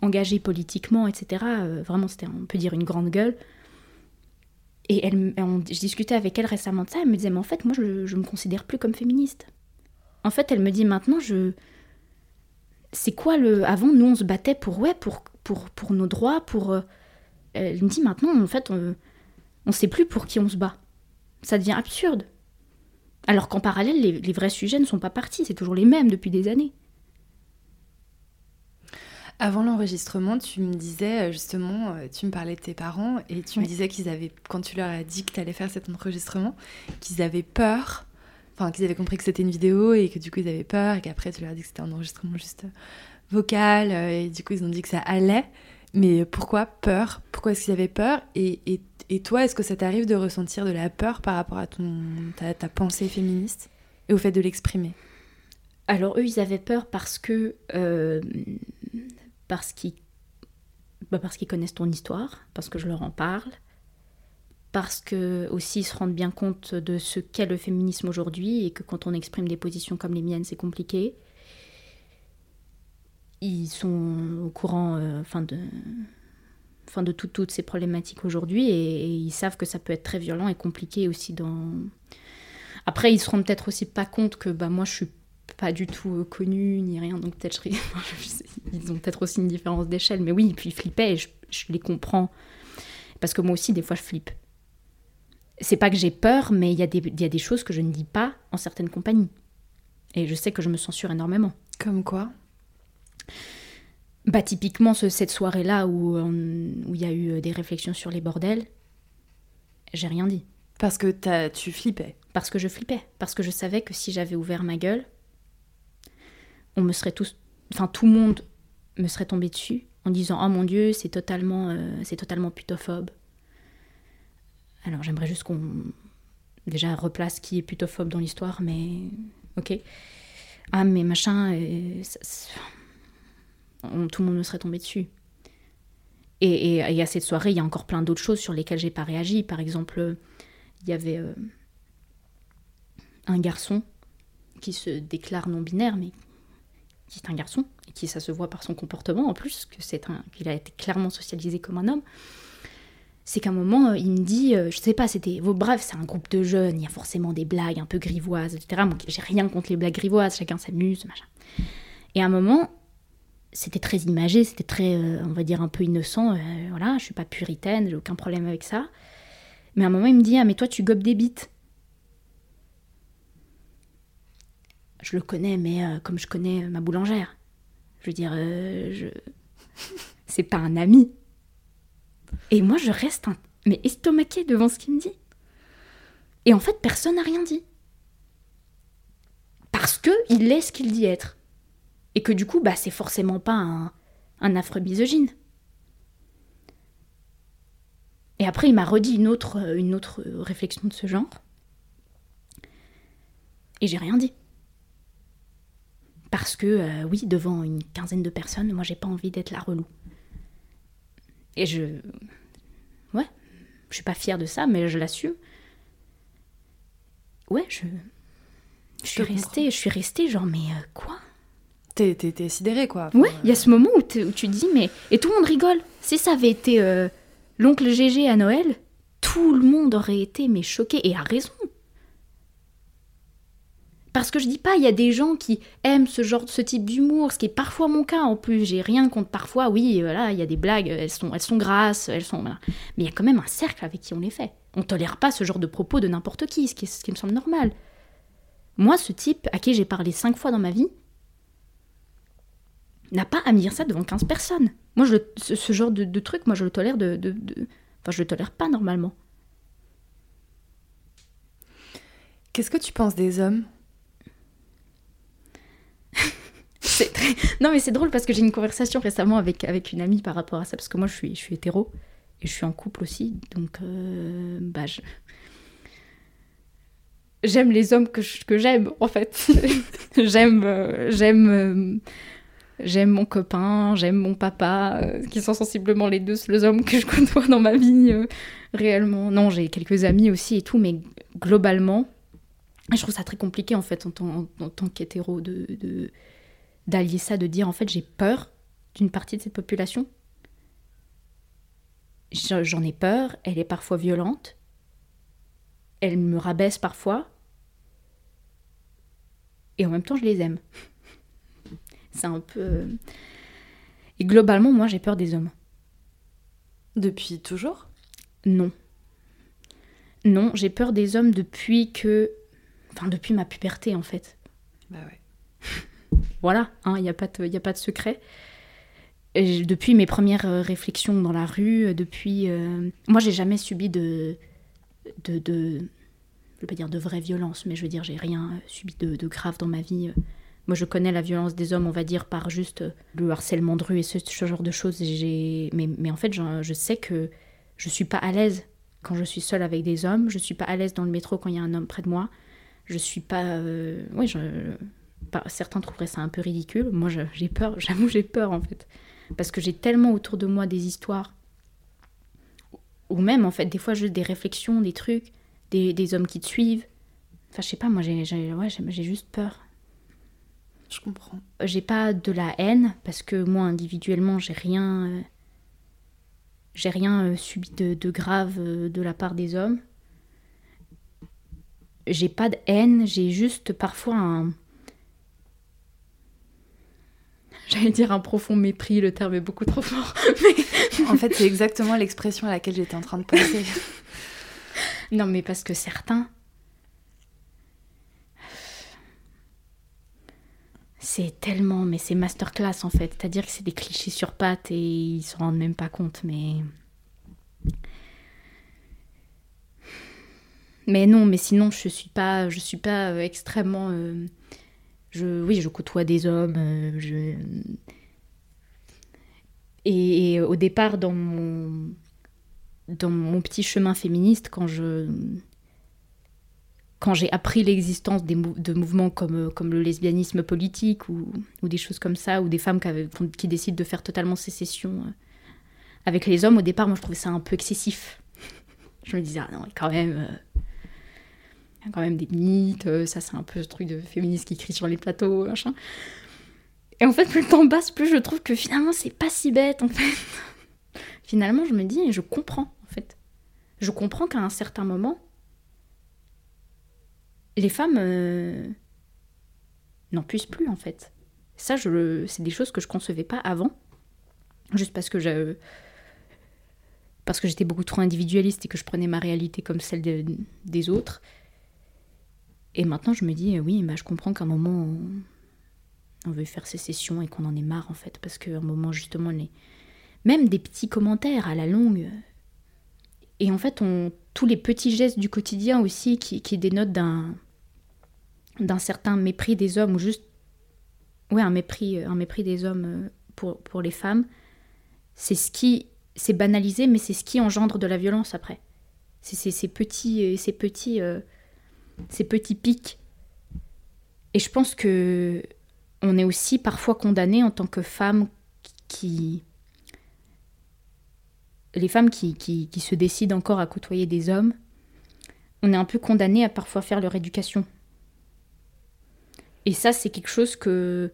Speaker 2: engagée politiquement, etc. Euh, vraiment, c'était, on peut dire, une grande gueule. Et elle, je discutais avec elle récemment de ça, elle me disait, mais en fait, moi, je ne me considère plus comme féministe. En fait, elle me dit, maintenant, je... C'est quoi le... Avant, nous, on se battait pour, ouais, pour, pour, pour nos droits, pour... Euh, elle me dit, maintenant, en fait, on ne sait plus pour qui on se bat ça devient absurde. Alors qu'en parallèle, les, vrais sujets ne sont pas partis, c'est toujours les mêmes depuis des années.
Speaker 1: Avant l'enregistrement, tu me disais euh, justement, euh, tu me parlais de tes parents et tu me disais qu'ils avaient, quand tu leur as dit que tu allais faire cet enregistrement, qu'ils avaient peur, enfin qu'ils avaient compris que c'était une vidéo et que du coup ils avaient peur et qu'après tu leur as dit que c'était un enregistrement juste euh, vocal et du coup ils ont dit que ça allait. Mais pourquoi peur? Pourquoi est-ce qu'ils avaient peur? Et, et et toi, est-ce que ça t'arrive de ressentir de la peur par rapport à ton, ta, pensée féministe et au fait de l'exprimer?
Speaker 2: Alors eux, ils avaient peur parce que euh, parce qu'ils bah parce qu'ils connaissent ton histoire, parce que je leur en parle, parce que aussi ils se rendent bien compte de ce qu'est le féminisme aujourd'hui et que quand on exprime des positions comme les miennes, c'est compliqué. Ils sont au courant, euh, de enfin de toutes ces problématiques aujourd'hui et, ils savent que ça peut être très violent et compliqué aussi dans. Après, ils se rendent peut-être aussi pas compte que bah moi je suis pas du tout euh, connue ni rien, donc peut-être ils ont peut-être aussi une différence d'échelle, mais oui, puis ils flippaient et je, les comprends parce que moi aussi des fois je flippe. C'est pas que j'ai peur, mais il y a des choses que je ne dis pas en certaines compagnies. Et je sais que je me censure énormément.
Speaker 1: Comme quoi?
Speaker 2: Bah, typiquement, cette soirée-là où euh, où il y a eu euh, des réflexions sur les bordels, j'ai rien dit.
Speaker 1: Parce que as, tu flippais
Speaker 2: Parce que je flippais. Parce que je savais que si j'avais ouvert ma gueule, on me serait tous. Enfin, tout le monde me serait tombé dessus en disant Oh mon Dieu, c'est totalement, euh, c'est totalement putophobe. Alors, j'aimerais juste qu'on. Déjà, replace qui est putophobe dans l'histoire, mais. Ok. Ah, mais machin tout le monde me serait tombé dessus. Et, et, à cette soirée, il y a encore plein d'autres choses sur lesquelles j'ai pas réagi. Par exemple, il y avait euh, un garçon qui se déclare non binaire, mais qui est un garçon et qui ça se voit par son comportement en plus que c'est qu'il a été clairement socialisé comme un homme. C'est qu'à un moment, il me dit, euh, je sais pas, c'était, bref, c'est un groupe de jeunes, il y a forcément des blagues un peu grivoises, etc. Moi, j'ai rien contre les blagues grivoises, chacun s'amuse, machin. Et à un moment, c'était très imagé, c'était très, euh, on va dire, un peu innocent. Euh, voilà, je suis pas puritaine, j'ai aucun problème avec ça. Mais à un moment, il me dit Ah, mais toi, tu gobes des bites. Je le connais, mais euh, comme je connais ma boulangère. Je veux dire. C'est pas un ami. Et moi, je reste mais estomaquée devant ce qu'il me dit. Et en fait, personne n'a rien dit. Parce que il est ce qu'il dit être. Et que du coup, bah, c'est forcément pas un, un affreux misogyne. Et après, il m'a redit une autre, une autre réflexion de ce genre. Et j'ai rien dit. Parce que, euh, oui, devant une quinzaine de personnes, moi, j'ai pas envie d'être la relou. Et je. Ouais, je suis pas fière de ça, mais je l'assume. Ouais, je. Je suis restée, je suis restée genre, mais euh, quoi?
Speaker 1: T'es, t'es, sidérée, quoi.
Speaker 2: ouais, il y a ce moment où, où, tu dis, mais. Et tout le monde rigole. Si ça avait été euh, l'oncle GG à Noël, tout le monde aurait été, mais choqué, et a raison. Parce que je dis pas, il y a des gens qui aiment ce genre, ce type d'humour, ce qui est parfois mon cas en plus. J'ai rien contre parfois, oui, voilà, il y a des blagues, elles sont, elles sont grasses, elles sont. Mais il y a quand même un cercle avec qui on les fait. On tolère pas ce genre de propos de n'importe qui, ce qui, ce qui me semble normal. Moi, ce type à qui j'ai parlé cinq fois dans ma vie n'a pas à me dire ça devant 15 personnes. Moi, je, ce, genre de, truc, moi, je le tolère de, de, Enfin, je le tolère pas normalement.
Speaker 1: Qu'est-ce que tu penses des hommes?
Speaker 2: Non, mais c'est drôle parce que j'ai une conversation récemment avec, avec une amie par rapport à ça, parce que moi, je suis, je suis hétéro et je suis en couple aussi, donc euh, bah, j'aime les hommes que, que j'aime, en fait. j'aime, euh, j'aime, euh, j'aime mon copain, j'aime mon papa, qui sont sensiblement les deux seuls hommes que je côtoie dans ma vie réellement. Non, j'ai quelques amis aussi et tout, mais globalement, je trouve ça très compliqué en fait en, tant, tant qu'hétéro de d'allier ça, de dire en fait j'ai peur d'une partie de cette population. J'en ai peur, elle est parfois violente, elle me rabaisse parfois, et en même temps je les aime. C'est un peu... Euh, et globalement, moi j'ai peur des hommes.
Speaker 1: Depuis toujours?
Speaker 2: Non. Non, j'ai peur des hommes depuis que... Enfin, depuis ma puberté en fait.
Speaker 1: Bah ouais.
Speaker 2: Voilà, il hein, n'y a, pas de, a pas de secret. depuis mes premières euh, réflexions dans la rue, euh, depuis... Euh, moi, j'ai jamais subi de... de, de je veux pas dire de vraie violence, mais je veux dire, j'ai rien subi de, grave dans ma vie. Moi, je connais la violence des hommes, on va dire, par juste le harcèlement de rue et ce, genre de choses. Mais, mais en fait, je, sais que je suis pas à l'aise quand je suis seule avec des hommes. Je suis pas à l'aise dans le métro quand il y a un homme près de moi. Je suis pas. oui, je, certains trouveraient ça un peu ridicule. Moi, j'ai peur, j'avoue, j'ai peur en fait. Parce que j'ai tellement autour de moi des histoires, ou même en fait, des fois, juste des réflexions, des trucs, des, hommes qui te suivent. Enfin, je sais pas, moi, j'ai juste peur.
Speaker 1: Je comprends.
Speaker 2: J'ai pas de la haine, parce que moi, individuellement, j'ai rien. Euh, j'ai rien euh, subi de, grave euh, de la part des hommes. J'ai pas de haine, j'ai juste parfois un J'allais dire un profond mépris, le terme est beaucoup trop fort.
Speaker 1: en fait, c'est exactement l'expression à laquelle j'étais en train de penser.
Speaker 2: non, mais parce que certains. C'est tellement. Mais c'est masterclass en fait. C'est-à-dire que c'est des clichés sur pattes et ils se rendent même pas compte, mais. Mais non, mais sinon, je suis pas, je suis pas euh, extrêmement. Euh, je, oui, je côtoie des hommes. Euh, je... Et, au départ, dans mon, dans mon petit chemin féministe, quand je quand j'ai appris l'existence de mouvements comme, comme le lesbianisme politique ou, des choses comme ça, ou des femmes qui, décident de faire totalement sécession euh, avec les hommes, au départ, moi, je trouvais ça un peu excessif. Je me disais, ah non, quand même, euh, il y a quand même des mythes, euh, ça c'est un peu ce truc de féministe qui crie sur les plateaux, machin. Et en fait, plus le temps passe, plus je trouve que finalement c'est pas si bête en fait. finalement, je me dis, je comprends en fait. Je comprends qu'à un certain moment, les femmes euh, n'en puissent plus en fait. Ça, c'est des choses que je concevais pas avant, juste parce que je, parce que j'étais beaucoup trop individualiste et que je prenais ma réalité comme celle des autres. Et maintenant, je me dis, oui, bah, je comprends qu'à un moment, on, veut faire sécession et qu'on en est marre, en fait, parce qu'à un moment, justement, les... même des petits commentaires à la longue. Et en fait, on... tous les petits gestes du quotidien aussi qui dénotent d'un d'un certain mépris des hommes, ou juste. Ouais, un mépris, un mépris des hommes euh, pour, pour les femmes, c'est ce qui. C'est banalisé, mais c'est ce qui engendre de la violence après. C'est ces petits. Ces petits euh, ces petits pics. Et je pense que on est aussi parfois condamné en tant que femme qui... Les femmes qui, qui, qui se décident encore à côtoyer des hommes, on est un peu condamné à parfois faire leur éducation. Et ça, c'est quelque chose que,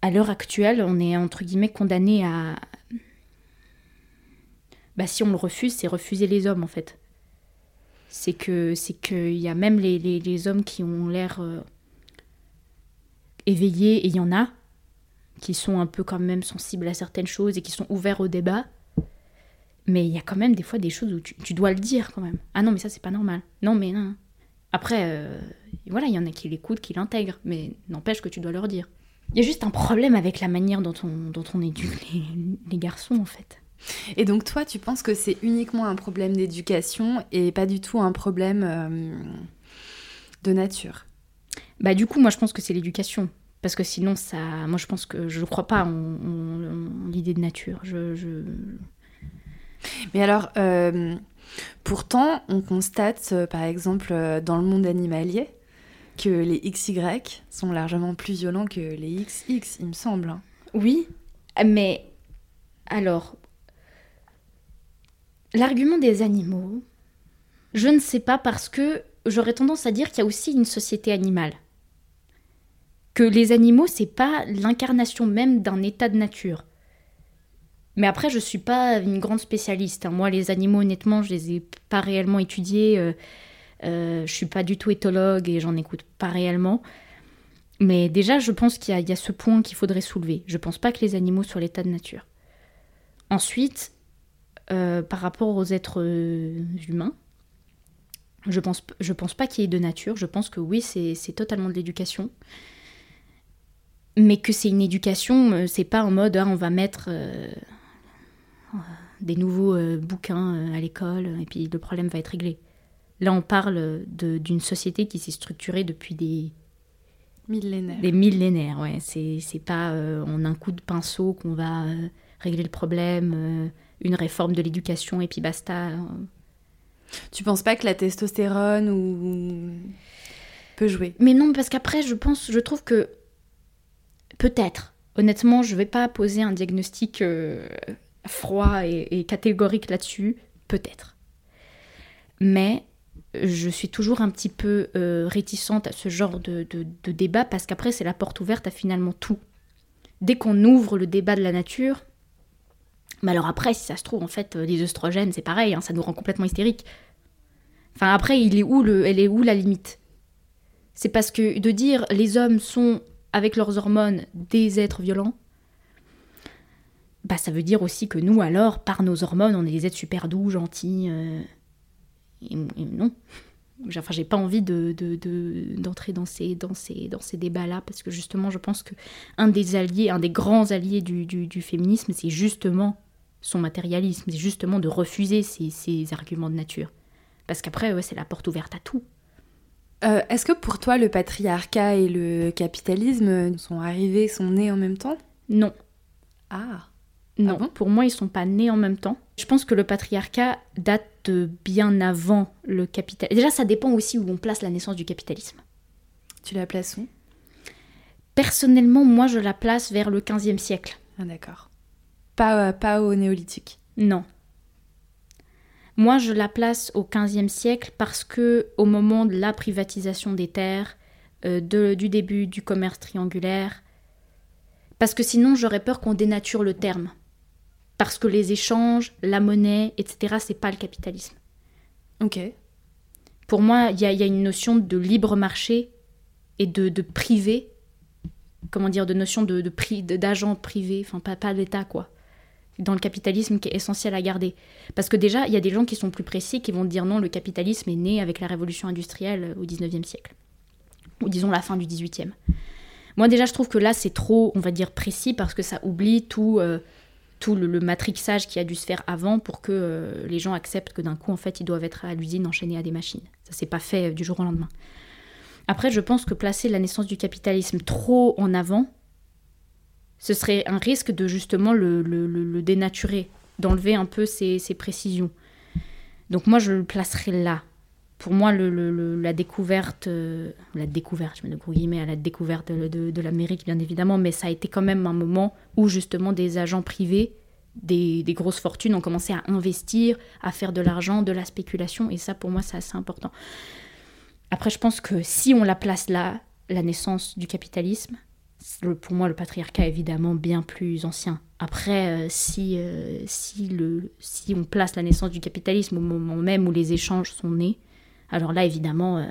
Speaker 2: à l'heure actuelle, on est entre guillemets condamné à. Bah, si on le refuse, c'est refuser les hommes en fait. C'est que c'est qu'il y a même les, les, hommes qui ont l'air euh, éveillés, et il y en a, qui sont un peu quand même sensibles à certaines choses et qui sont ouverts au débat. Mais il y a quand même des fois des choses où tu, dois le dire quand même. Ah non, mais ça, c'est pas normal. Non, mais non. Après, euh, voilà, il y en a qui l'écoutent, qui l'intègrent, mais n'empêche que tu dois leur dire. Il y a juste un problème avec la manière dont on, dont on éduque les, garçons, en fait.
Speaker 1: Et donc, toi, tu penses que c'est uniquement un problème d'éducation et pas du tout un problème euh, de nature?
Speaker 2: Bah, du coup, moi, je pense que c'est l'éducation. Parce que sinon, ça. Moi, je pense que je ne crois pas en, l'idée de nature. je...
Speaker 1: Mais alors, euh, pourtant, on constate, euh, par exemple, euh, dans le monde animalier, que les XY sont largement plus violents que les XX, il me semble. Hein.
Speaker 2: Oui, mais alors, l'argument des animaux, je ne sais pas parce que j'aurais tendance à dire qu'il y a aussi une société animale. Que les animaux, c'est pas l'incarnation même d'un état de nature. Mais après, je suis pas une grande spécialiste. Hein. Moi, les animaux, honnêtement, je les ai pas réellement étudiés. Euh, euh, je suis pas du tout éthologue et j'en écoute pas réellement. Mais déjà, je pense qu'il y, a ce point qu'il faudrait soulever. Je pense pas que les animaux soient l'état de nature. Ensuite, euh, par rapport aux êtres euh, humains, je pense, je pense pas qu'il y ait de nature. Je pense que oui, c'est totalement de l'éducation mais que c'est une éducation, c'est pas en mode ah, on va mettre des nouveaux euh, bouquins euh, à l'école, et puis le problème va être réglé. Là, on parle d'une société qui s'est structurée depuis des
Speaker 1: millénaires.
Speaker 2: Des millénaires, ouais. C'est pas euh, en un coup de pinceau qu'on va régler le problème, une réforme de l'éducation et puis basta.
Speaker 1: Tu penses pas que la testostérone ou peut jouer?
Speaker 2: Mais non, parce qu'après, je pense, je trouve que peut-être. Honnêtement, je vais pas poser un diagnostic froid et, catégorique là-dessus, peut-être. Mais je suis toujours un petit peu euh, réticente à ce genre de, débat parce qu'après c'est la porte ouverte à finalement tout. Dès qu'on ouvre le débat de la nature, mais alors après si ça se trouve en fait euh, les œstrogènes c'est pareil, hein, ça nous rend complètement hystériques. Enfin après il est où le, elle est où la limite? C'est parce que de dire les hommes sont avec leurs hormones des êtres violents, bah, ça veut dire aussi que nous, alors, par nos hormones, on est des êtres super doux, gentils. Euh, et, non. Enfin, j'ai pas envie de, d'entrer dans ces, dans ces, dans ces débats-là, parce que justement, je pense que un des alliés, un des grands alliés du, du, féminisme, c'est justement son matérialisme, c'est justement de refuser ces, ces, arguments de nature. Parce qu'après, ouais, c'est la porte ouverte à tout.
Speaker 1: Euh, est-ce que pour toi, le patriarcat et le capitalisme sont arrivés, sont nés en même temps?
Speaker 2: Non.
Speaker 1: Ah.
Speaker 2: Non, ah pour moi, ils sont pas nés en même temps. Je pense que le patriarcat date bien avant le capitalisme. Déjà, ça dépend aussi où on place la naissance du capitalisme.
Speaker 1: Tu la places où?
Speaker 2: Personnellement, moi, je la place vers le 15e siècle.
Speaker 1: Ah, d'accord. Pas, euh, pas au néolithique?
Speaker 2: Non. Moi, je la place au 15e siècle parce que, au moment de la privatisation des terres, euh, du début du commerce triangulaire, parce que sinon, j'aurais peur qu'on dénature le terme. Parce que les échanges, la monnaie, etc., c'est pas le capitalisme.
Speaker 1: Ok.
Speaker 2: Pour moi, il y, a, une notion de libre marché et de, privé, comment dire, de notion de, d'agent privé, enfin pas, pas l'État quoi, dans le capitalisme qui est essentiel à garder. Parce que déjà, il y a des gens qui sont plus précis, qui vont dire non, le capitalisme est né avec la révolution industrielle au 19e siècle, ou disons la fin du 18e. Moi déjà, je trouve que là, c'est trop, on va dire, précis parce que ça oublie tout... Euh, tout le, matrixage qui a dû se faire avant pour que euh, les gens acceptent que d'un coup, en fait, ils doivent être à l'usine enchaînés à des machines. Ça s'est pas fait euh, du jour au lendemain. Après, je pense que placer la naissance du capitalisme trop en avant, ce serait un risque de justement le, dénaturer, d'enlever un peu ses, précisions. Donc moi, je le placerai là. Pour moi, la découverte, euh, la découverte, je mets de guillemets à la découverte de, l'Amérique, bien évidemment, mais ça a été quand même un moment où justement des agents privés, des, grosses fortunes ont commencé à investir, à faire de l'argent, de la spéculation, et ça, pour moi, c'est assez important. Après, je pense que si on la place là, la naissance du capitalisme, pour moi, le patriarcat est évidemment bien plus ancien. Après, euh, euh, si on place la naissance du capitalisme au moment même où les échanges sont nés, alors là, évidemment, euh,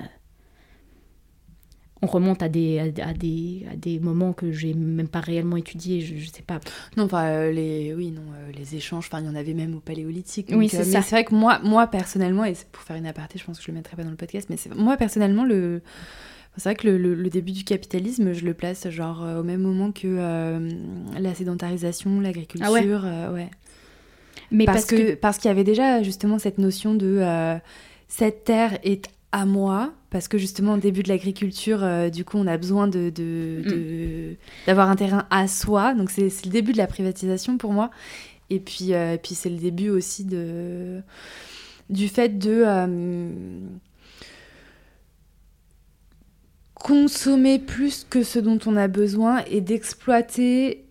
Speaker 2: on remonte à des, à, des, à des moments que j'ai même pas réellement étudiés, je, ne sais pas.
Speaker 1: Non, enfin, euh, les, oui, non, euh, les échanges, enfin, il y en avait même au paléolithique. oui, c'est ça. c'est vrai que moi, moi, personnellement, et pour faire une aparté, je pense que je le mettrai pas dans le podcast, mais moi, personnellement, le... C'est vrai que le, début du capitalisme, je le place genre au même moment que la sédentarisation, l'agriculture, ah ouais. Mais parce, que, parce qu'il y avait déjà justement cette notion de cette terre est à moi parce que justement au début de l'agriculture euh, du coup on a besoin de, mm. d'avoir un terrain à soi donc c'est, le début de la privatisation pour moi et puis euh, puis c'est le début aussi de du fait de euh, consommer plus que ce dont on a besoin et d'exploiter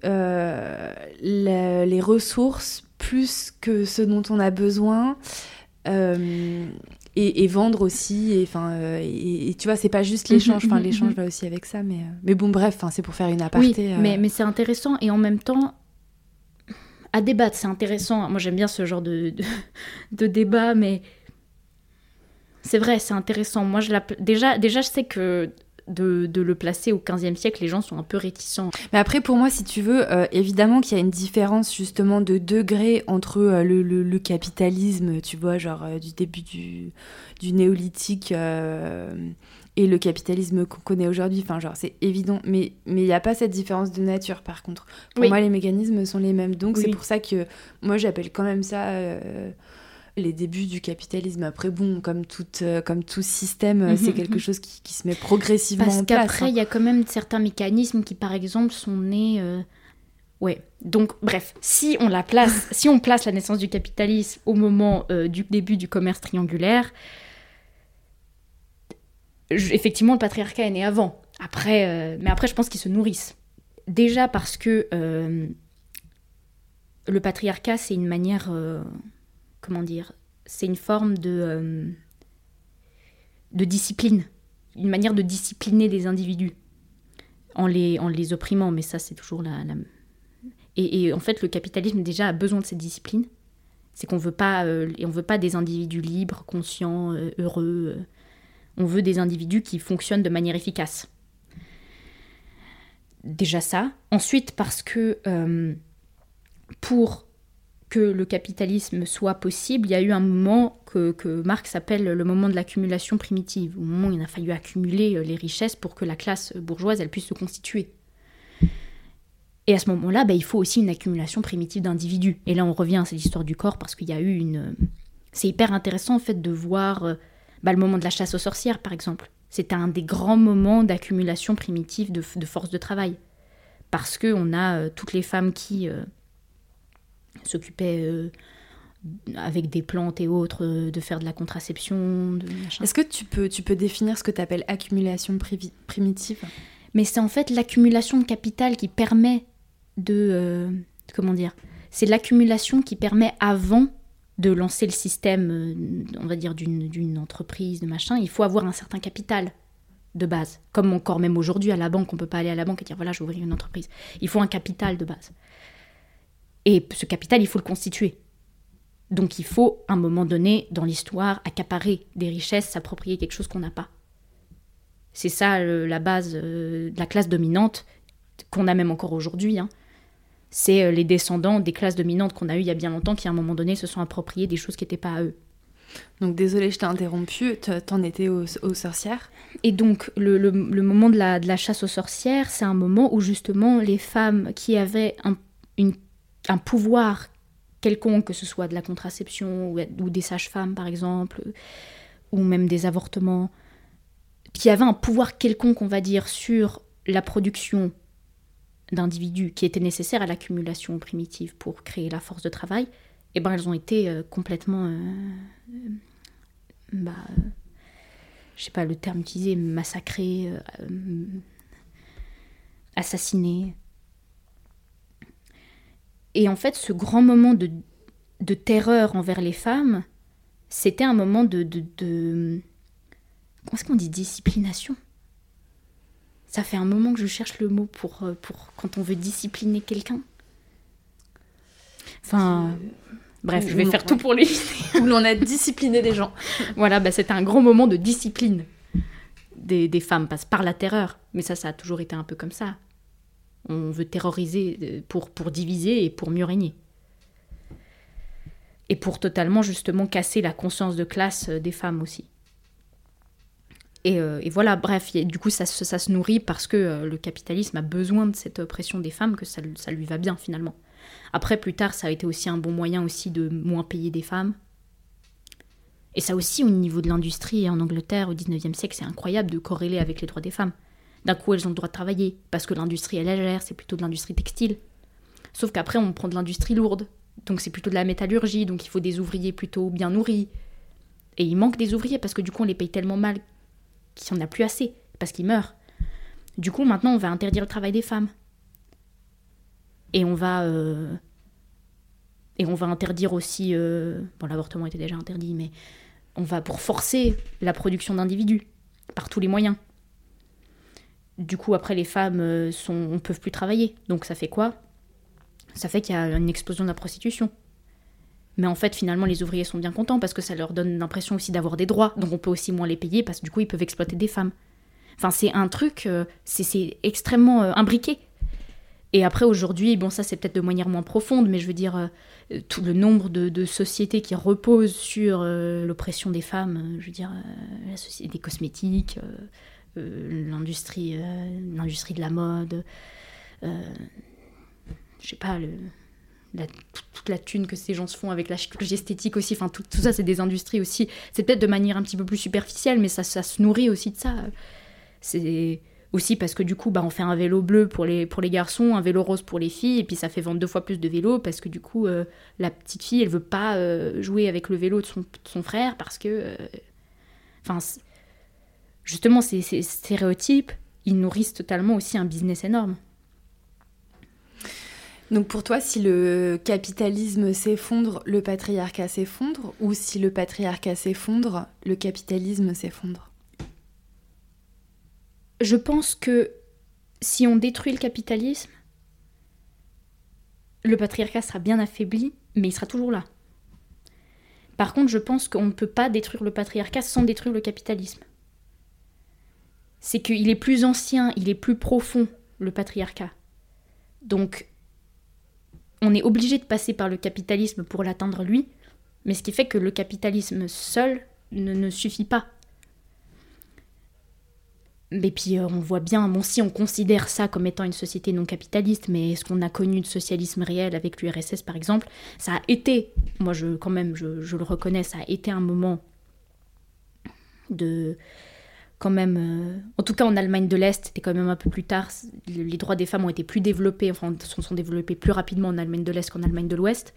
Speaker 1: les ressources plus que ce dont on a besoin et, vendre aussi et enfin euh, et, tu vois c'est pas juste l'échange enfin mhm, l'échange mhm. va aussi avec ça mais euh, mais bon bref c'est pour faire une aparté
Speaker 2: oui, mais mais c'est intéressant et en même temps à débattre c'est intéressant. Moi j'aime bien ce genre de, de, débat mais c'est vrai c'est intéressant. Moi je déjà déjà je sais que de, le placer au 15e siècle, les gens sont un peu réticents.
Speaker 1: Mais après, pour moi, si tu veux, euh, évidemment qu'il y a une différence justement de degré entre euh, le, capitalisme, tu vois, genre euh, du début du, du néolithique et le capitalisme qu'on connaît aujourd'hui. Enfin, genre, c'est évident, mais il n'y a pas cette différence de nature, par contre. Pour moi, les mécanismes sont les mêmes. Donc, c'est pour ça que moi, j'appelle quand même ça les débuts du capitalisme. Après, bon, comme tout, euh, comme tout système, euh, c'est mhm, quelque mhm. chose qui, se met progressivement
Speaker 2: en
Speaker 1: place.
Speaker 2: Parce qu'après, il y a quand même certains mécanismes qui, par exemple, sont nés. Euh, ouais. Donc, bref, si on la place, si on place la naissance du capitalisme au moment du début du commerce triangulaire, effectivement, le patriarcat est né avant. Après, mais après, je pense qu'ils se nourrissent. Déjà parce que le patriarcat, c'est une manière comment dire, c'est une forme de, euh, de discipline, une manière de discipliner des individus en les, en les opprimant, mais ça c'est toujours la... Et, en fait le capitalisme déjà a besoin de cette discipline, c'est qu'on veut pas, euh, on veut pas des individus libres, conscients, euh, heureux, on veut des individus qui fonctionnent de manière efficace. Déjà ça. Ensuite parce que pour que le capitalisme soit possible, il y a eu un moment que, que Marx appelle le moment de l'accumulation primitive, au moment où il a fallu accumuler euh, les richesses pour que la classe bourgeoise elle puisse se constituer. Et à ce moment-là, bah, il faut aussi une accumulation primitive d'individus. Et là, on revient à cette histoire du corps parce qu'il y a eu une. C'est hyper intéressant en fait de voir euh, bah, le moment de la chasse aux sorcières, par exemple. C'était un des grands moments d'accumulation primitive de, force de travail. Parce qu'on a euh, toutes les femmes qui s'occupait euh, avec des plantes et autres euh, de faire de la contraception.
Speaker 1: Est-ce que tu peux, tu peux définir ce que tu appelles accumulation primitive?
Speaker 2: Mais c'est en fait l'accumulation de capital qui permet de... Euh, comment dire? C'est l'accumulation qui permet avant de lancer le système, on va dire, d'une entreprise, de machin, il faut avoir un certain capital de base. Comme encore même aujourd'hui à la banque, on peut pas aller à la banque et dire voilà, je vais ouvrir une entreprise. Il faut un capital de base. Et ce capital, il faut le constituer. Donc il faut, à un moment donné, dans l'histoire, accaparer des richesses, s'approprier quelque chose qu'on n'a pas. C'est ça la base euh, de la classe dominante qu'on a même encore aujourd'hui. Hein. C'est euh, les descendants des classes dominantes qu'on a eues il y a bien longtemps qui, à un moment donné, se sont appropriés des choses qui n'étaient pas à eux.
Speaker 1: Donc désolé, je t'ai interrompu, t'en étais aux, sorcières?
Speaker 2: Et donc le, moment de la, de la, chasse aux sorcières, c'est un moment où justement les femmes qui avaient un, une un pouvoir quelconque, que ce soit de la contraception ou, des sages-femmes par exemple, ou même des avortements, qui avaient un pouvoir quelconque, on va dire, sur la production d'individus qui était nécessaire à l'accumulation primitive pour créer la force de travail, eh ben elles ont été euh, complètement euh, bah, je sais pas le terme utilisé, massacrées, assassinées. Et en fait, ce grand moment de, de terreur envers les femmes, c'était un moment de, de, de... Comment est-ce qu'on dit disciplination? Ça fait un moment que je cherche le mot pour, euh, pour quand on veut discipliner quelqu'un. Enfin, bref, je vais faire tout pour les
Speaker 1: Où l'on a discipliné des gens.
Speaker 2: voilà, bah, c'était un grand moment de discipline des, des femmes, passe par la terreur. Mais ça, ça a toujours été un peu comme ça. On veut terroriser euh, pour, diviser et pour mieux régner. Et pour totalement justement casser la conscience de classe euh, des femmes aussi. Et, euh, voilà, bref, du coup ça, ça, se nourrit parce que le capitalisme a besoin de cette oppression des femmes, que ça, ça lui va bien finalement. Après, plus tard, ça a été aussi un bon moyen aussi de moins payer des femmes. Et ça aussi, au niveau de l'industrie en Angleterre au 19e siècle, c'est incroyable de corréler avec les droits des femmes. D'un coup, elles ont le droit de travailler, parce que l'industrie est légère, c'est plutôt de l'industrie textile. Sauf qu'après, on prend de l'industrie lourde, donc c'est plutôt de la métallurgie, donc il faut des ouvriers plutôt bien nourris. Et il manque des ouvriers, parce que du coup, on les paye tellement mal qu'il n'y en a plus assez, parce qu'ils meurent. Du coup, maintenant, on va interdire le travail des femmes. Et on va... Euh, et on va interdire aussi... Euh, bon, l'avortement était déjà interdit, mais on va pour forcer la production d'individus, par tous les moyens du coup, après, les femmes euh, sont, ne peuvent plus travailler. Donc ça fait quoi? Ça fait qu'il y a une explosion de la prostitution. Mais en fait, finalement, les ouvriers sont bien contents parce que ça leur donne l'impression aussi d'avoir des droits. Donc on peut aussi moins les payer parce que du coup, ils peuvent exploiter des femmes. Enfin, c'est un truc, euh, c'est extrêmement euh, imbriqué. Et après, aujourd'hui, bon, ça c'est peut-être de manière moins profonde, mais je veux dire, tout le nombre de, sociétés qui reposent sur l'oppression des femmes, je veux dire, la société des cosmétiques, l'industrie, euh, l'industrie de la mode, euh, je sais pas, toute la thune que ces gens se font avec la chirurgie esthétique aussi, enfin tout, ça c'est des industries aussi, c'est peut-être de manière un petit peu plus superficielle, mais ça, ça se nourrit aussi de ça. C'est aussi parce que du coup bah, on fait un vélo bleu pour les, pour les garçons, un vélo rose pour les filles, et puis ça fait vendre deux fois plus de vélos parce que du coup la petite fille elle veut pas jouer avec le vélo de son, de son frère parce que... Enfin justement, ces, stéréotypes, ils nourrissent totalement aussi un business énorme.
Speaker 1: Donc pour toi, si le capitalisme s'effondre, le patriarcat s'effondre, ou si le patriarcat s'effondre, le capitalisme s'effondre?
Speaker 2: Je pense que si on détruit le capitalisme, le patriarcat sera bien affaibli, mais il sera toujours là. Par contre, je pense qu'on ne peut pas détruire le patriarcat sans détruire le capitalisme c'est qu'il est plus ancien, il est plus profond, le patriarcat. Donc, on est obligé de passer par le capitalisme pour l'atteindre lui, mais ce qui fait que le capitalisme seul ne, suffit pas. Mais puis euh, on voit bien, bon si on considère ça comme étant une société non capitaliste, mais ce qu'on a connu de socialisme réel avec l'URSS par exemple, ça a été, moi je quand même je, je le reconnais, ça a été un moment de, quand même, euh, en tout cas en Allemagne de l'Est, c'était quand même un peu plus tard, les droits des femmes ont été plus développés, enfin se sont développés plus rapidement en Allemagne de l'Est qu'en Allemagne de l'Ouest,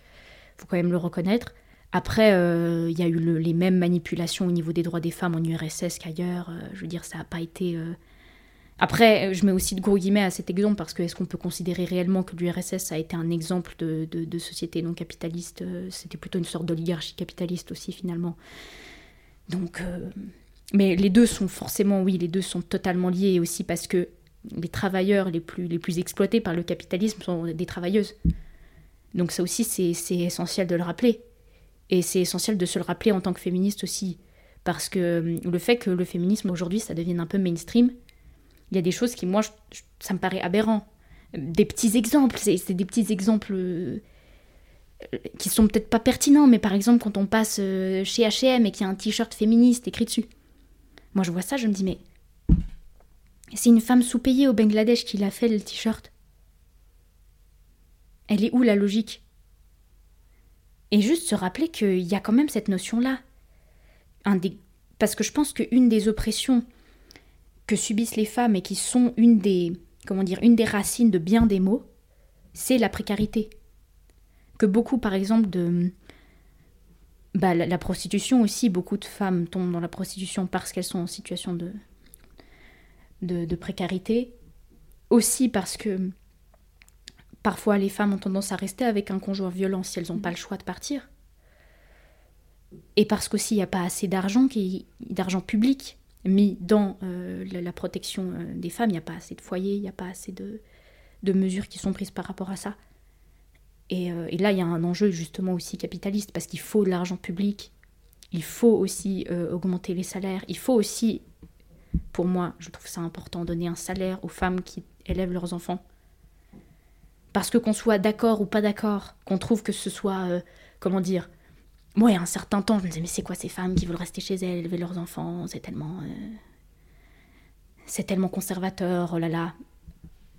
Speaker 2: faut quand même le reconnaître. Après, euh, il y a eu les mêmes manipulations au niveau des droits des femmes en URSS qu'ailleurs, euh, je veux dire, ça n'a pas été... Après, je mets aussi de gros guillemets à cet exemple parce que est-ce qu'on peut considérer réellement que l'URSS a été un exemple de société non capitaliste? C'était plutôt une sorte d'oligarchie capitaliste aussi finalement. Donc mais les deux sont forcément, oui, les deux sont totalement liés aussi parce que les travailleurs les plus, les plus exploités par le capitalisme sont des travailleuses. Donc ça aussi, c'est essentiel de le rappeler. Et c'est essentiel de se le rappeler en tant que féministe aussi. Parce que euh, le fait que le féminisme aujourd'hui, ça devienne un peu mainstream, il y a des choses qui, moi, ça me paraît aberrant. Des petits exemples, c'est des petits exemples euh, qui sont peut-être pas pertinents, mais par exemple, quand on passe euh, chez HM et qu'il y a un t-shirt féministe écrit dessus, moi, je vois ça, je me dis, mais c'est une femme sous-payée au Bangladesh qui l'a fait le t-shirt. Elle est où la logique? Et juste se rappeler qu'il y a quand même cette notion-là. Parce que je pense qu'une des oppressions que subissent les femmes et qui sont une des, comment dire, une des racines de bien des mots, c'est la précarité. Que beaucoup, par exemple, de, bah, la, prostitution aussi, beaucoup de femmes tombent dans la prostitution parce qu'elles sont en situation de, de, précarité. Aussi parce que parfois les femmes ont tendance à rester avec un conjoint violent si elles n'ont pas le choix de partir. Et parce qu'aussi il n'y a pas assez d'argent, d'argent public mis dans euh, la, protection euh, des femmes, il n'y a pas assez de foyers, il n'y a pas assez de, de mesures qui sont prises par rapport à ça. Euh, et, là, il y a un enjeu justement aussi capitaliste, parce qu'il faut de l'argent public, il faut aussi euh, augmenter les salaires, il faut aussi, pour moi, je trouve ça important, donner un salaire aux femmes qui élèvent leurs enfants. Parce que qu'on soit d'accord ou pas d'accord, qu'on trouve que ce soit, euh, comment dire, moi, il y a un certain temps, je me disais, mais c'est quoi ces femmes qui veulent rester chez elles, élever leurs enfants, c'est tellement... c'est tellement conservateur, oh là là.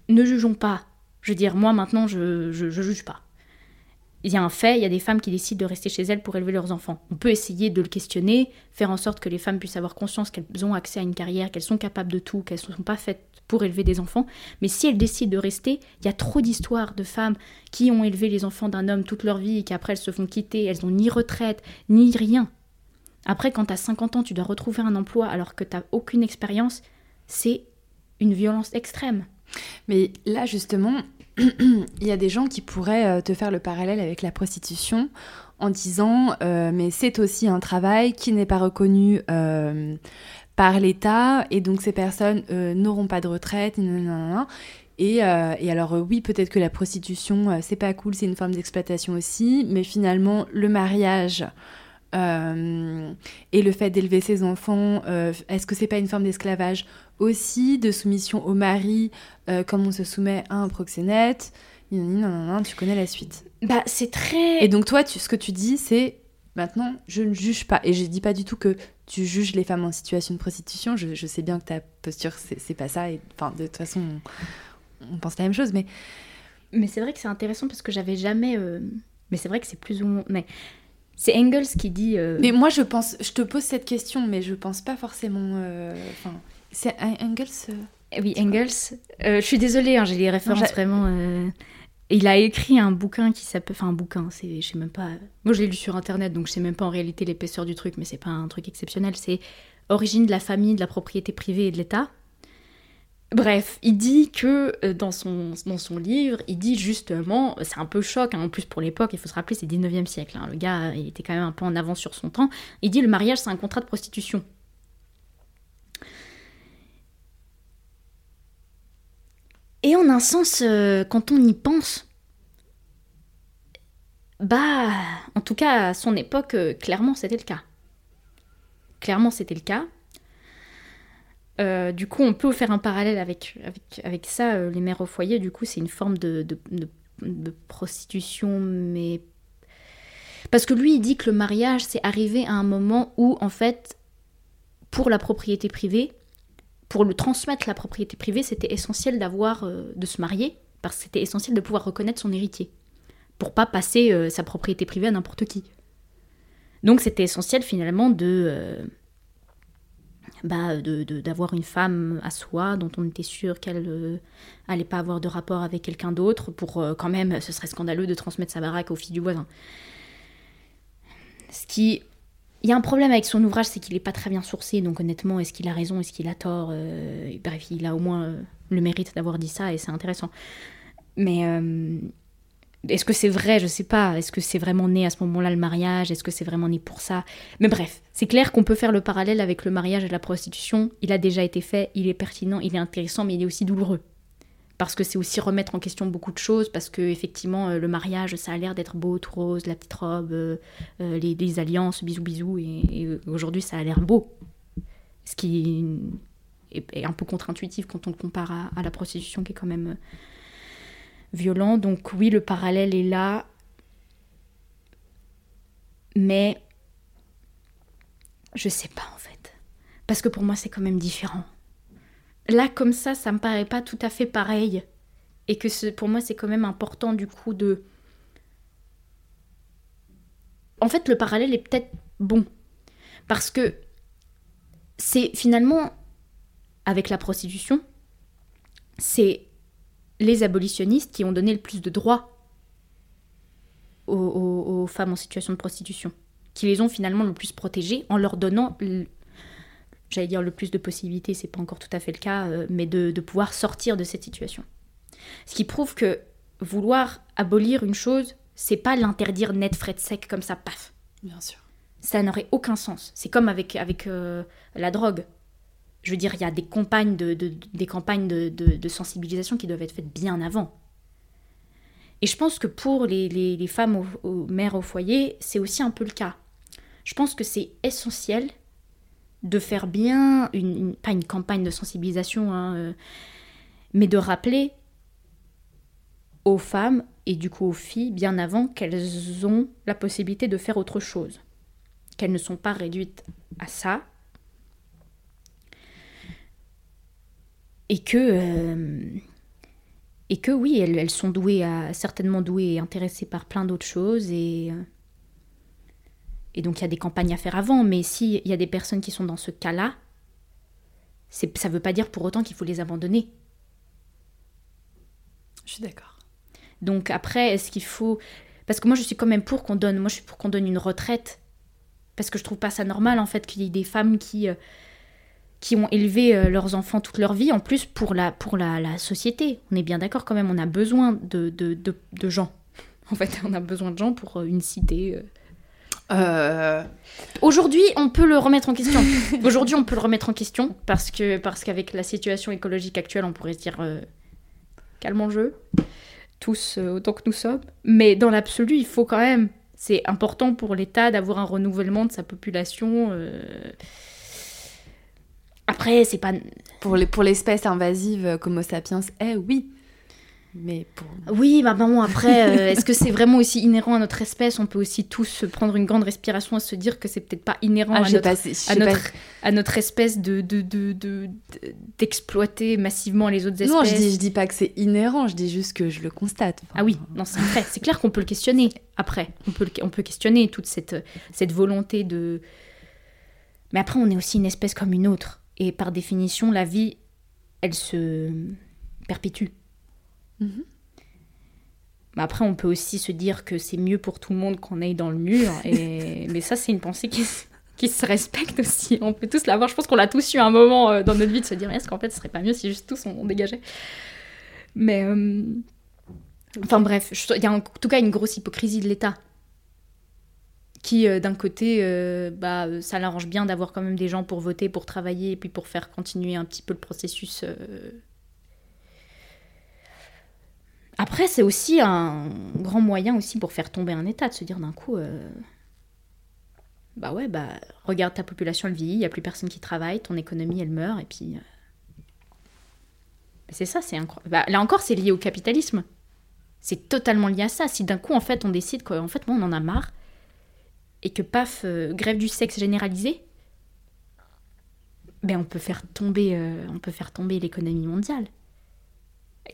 Speaker 2: Ne jugeons pas. Je veux dire, moi maintenant, je, je, je juge pas il y a un fait, il y a des femmes qui décident de rester chez elles pour élever leurs enfants. On peut essayer de le questionner, faire en sorte que les femmes puissent avoir conscience qu'elles ont accès à une carrière, qu'elles sont capables de tout, qu'elles ne sont pas faites pour élever des enfants. Mais si elles décident de rester, il y a trop d'histoires de femmes qui ont élevé les enfants d'un homme toute leur vie et qui après elles se font quitter, elles n'ont ni retraite, ni rien. Après, quand tu as 50 ans, tu dois retrouver un emploi alors que tu n'as aucune expérience, c'est une violence extrême.
Speaker 1: Mais là, justement, il y a des gens qui pourraient euh, te faire le parallèle avec la prostitution en disant euh, mais c'est aussi un travail qui n'est pas reconnu euh, par l'État et donc ces personnes n'auront pas de retraite. Et, et, alors oui, peut-être que la prostitution, c'est pas cool, c'est une forme d'exploitation aussi, mais finalement le mariage et le fait d'élever ses enfants, est-ce que c'est pas une forme d'esclavage aussi de soumission au mari, euh, comme on se soumet à un proxénète? Non, tu connais la suite.
Speaker 2: Bah, c'est très.
Speaker 1: Et donc, toi, tu, ce que tu dis, c'est maintenant, je ne juge pas. Et je dis pas du tout que tu juges les femmes en situation de prostitution. Je, je sais bien que ta posture, c'est pas ça. Et enfin, de toute façon, on, pense la même chose. Mais,
Speaker 2: mais c'est vrai que c'est intéressant parce que j'avais jamais. Euh, mais c'est vrai que c'est plus ou moins. Mais c'est Engels qui dit. Euh,
Speaker 1: mais moi, je pense. Je te pose cette question, mais je pense pas forcément. Enfin. C'est Engels
Speaker 2: euh, Oui, Engels. Euh, je suis désolée, hein, j'ai les références vraiment. Euh, il a écrit un bouquin qui s'appelle. Enfin, un bouquin, c'est, je sais même pas. Moi, je l'ai lu sur internet, donc je sais même pas en réalité l'épaisseur du truc, mais c'est pas un truc exceptionnel. C'est Origine de la famille, de la propriété privée et de l'État. Bref, il dit que dans son, dans son livre, il dit justement, c'est un peu choc, hein, en plus pour l'époque, il faut se rappeler, c'est 19e siècle, hein, le gars, il était quand même un peu en avance sur son temps, il dit le mariage c'est un contrat de prostitution. Et en un sens, euh, quand on y pense, bah, en tout cas, à son époque, euh, clairement, c'était le cas. Clairement, c'était le cas. Euh, du coup, on peut faire un parallèle avec, avec, ça. les mères au foyer, du coup, c'est une forme de, de, prostitution, mais. Parce que lui, il dit que le mariage, c'est arrivé à un moment où, en fait, pour la propriété privée, pour le transmettre la propriété privée, c'était essentiel d'avoir, euh, de se marier, parce que c'était essentiel de pouvoir reconnaître son héritier, pour pas passer euh, sa propriété privée à n'importe qui. Donc c'était essentiel finalement de, euh, bah, d'avoir une femme à soi dont on était sûr qu'elle allait pas avoir de rapport avec quelqu'un d'autre, pour quand même, ce serait scandaleux de transmettre sa baraque aux filles du voisin. Ce qui il y a un problème avec son ouvrage, c'est qu'il n'est pas très bien sourcé, donc honnêtement, est-ce qu'il a raison, est-ce qu'il a tort euh, Bref, il a au moins euh, le mérite d'avoir dit ça et c'est intéressant. Mais euh, est-ce que c'est vrai Je sais pas. Est-ce que c'est vraiment né à ce moment-là le mariage Est-ce que c'est vraiment né pour ça? Mais bref, c'est clair qu'on peut faire le parallèle avec le mariage et la prostitution. Il a déjà été fait, il est pertinent, il est intéressant, mais il est aussi douloureux parce que c'est aussi remettre en question beaucoup de choses, parce que effectivement euh, le mariage ça a l'air d'être beau, tout rose, la petite robe, euh, euh, les, alliances, bisous bisous, et, aujourd'hui ça a l'air beau, ce qui est, un peu contre-intuitif quand on le compare à, la prostitution qui est quand même violent. Donc oui, le parallèle est là, mais je sais pas en fait, parce que pour moi c'est quand même différent là comme ça, ça me paraît pas tout à fait pareil. Et que pour moi, c'est quand même important du coup de... En fait, le parallèle est peut-être bon. Parce que c'est finalement, avec la prostitution, c'est les abolitionnistes qui ont donné le plus de droits aux, femmes en situation de prostitution. qui les ont finalement le plus protégées en leur donnant, j'allais dire le plus de possibilités, c'est pas encore tout à fait le cas, euh, mais de, de pouvoir sortir de cette situation. Ce qui prouve que vouloir abolir une chose, c'est pas l'interdire net, frais de sec comme ça, paf.
Speaker 1: Bien sûr.
Speaker 2: Ça n'aurait aucun sens. C'est comme avec, avec euh, la drogue. Je veux dire, il y a des campagnes de, sensibilisation qui doivent être faites bien avant. Et je pense que pour les, femmes aux, mères au foyer, c'est aussi un peu le cas. Je pense que c'est essentiel de faire bien, une, pas une campagne de sensibilisation, hein, euh, mais de rappeler aux femmes et du coup aux filles bien avant qu'elles ont la possibilité de faire autre chose, qu'elles ne sont pas réduites à ça, et que euh, et que oui, elles, sont douées, à, certainement douées et intéressées par plein d'autres choses et euh, et donc il y a des campagnes à faire avant, mais s'il y a des personnes qui sont dans ce cas-là, ça ne veut pas dire pour autant qu'il faut les abandonner.
Speaker 1: Je suis d'accord.
Speaker 2: Donc après, est-ce qu'il faut... Parce que moi, je suis quand même pour qu'on donne... Moi, je suis pour qu'on donne une retraite. Parce que je trouve pas ça normal, en fait, qu'il y ait des femmes qui... Euh, qui ont élevé euh, leurs enfants toute leur vie, en plus pour la, pour la, la société. On est bien d'accord quand même, on a besoin de, de, de, gens. En fait, on a besoin de gens pour euh, une cité. Aujourd'hui, on peut le remettre en question. Aujourd'hui, on peut le remettre en question parce que parce qu'avec la situation écologique actuelle, on pourrait se dire calmons le jeu tous euh, autant que nous sommes. Mais dans l'absolu, il faut quand même, c'est important pour l'État d'avoir un renouvellement de sa population. Euh. Après, c'est pas.
Speaker 1: Pour l'espèce pour invasive comme Homo sapiens, eh oui. Mais pour...
Speaker 2: Oui, bah bon, après, euh, est-ce que c'est vraiment aussi inhérent à notre espèce? On peut aussi tous prendre une grande respiration et se dire que c'est peut-être pas inhérent ah, à, notre, à, notre, à, notre, espèce de, d'exploiter de, de, massivement les autres espèces.
Speaker 1: Non, je dis, je dis pas que c'est inhérent, je dis juste que je le constate.
Speaker 2: ah oui, non, c'est vrai. C'est clair qu'on peut le questionner après. On peut, on peut questionner toute cette, cette volonté de... Mais après, on est aussi une espèce comme une autre. Et par définition, la vie, elle se perpétue. Mhm. après, on peut aussi se dire que c'est mieux pour tout le monde qu'on aille dans le mur. Et... Mais ça, c'est une pensée qui, qui, se respecte aussi. On peut tous l'avoir. Je pense qu'on l'a tous eu un moment euh, dans notre vie de se dire est-ce qu'en fait, ce serait pas mieux si juste tous on, dégageait? Mais. Euh, enfin bref, il y a en tout cas une grosse hypocrisie de l'État. Qui, euh, d'un côté, bah, ça l'arrange bien d'avoir quand même des gens pour voter, pour travailler, et puis pour faire continuer un petit peu le processus après, c'est aussi un grand moyen aussi pour faire tomber un État, de se dire d'un coup, euh, bah ouais, bah regarde ta population, elle vieillit, il n'y a plus personne qui travaille, ton économie, elle meurt, et puis... Euh, c'est ça, c'est incroyable. Bah, là encore, c'est lié au capitalisme. C'est totalement lié à ça. Si d'un coup, en fait, on décide qu'en fait, moi, on en a marre, et que paf, euh, grève du sexe généralisée, ben on peut faire tomber, on peut faire tomber l'économie mondiale.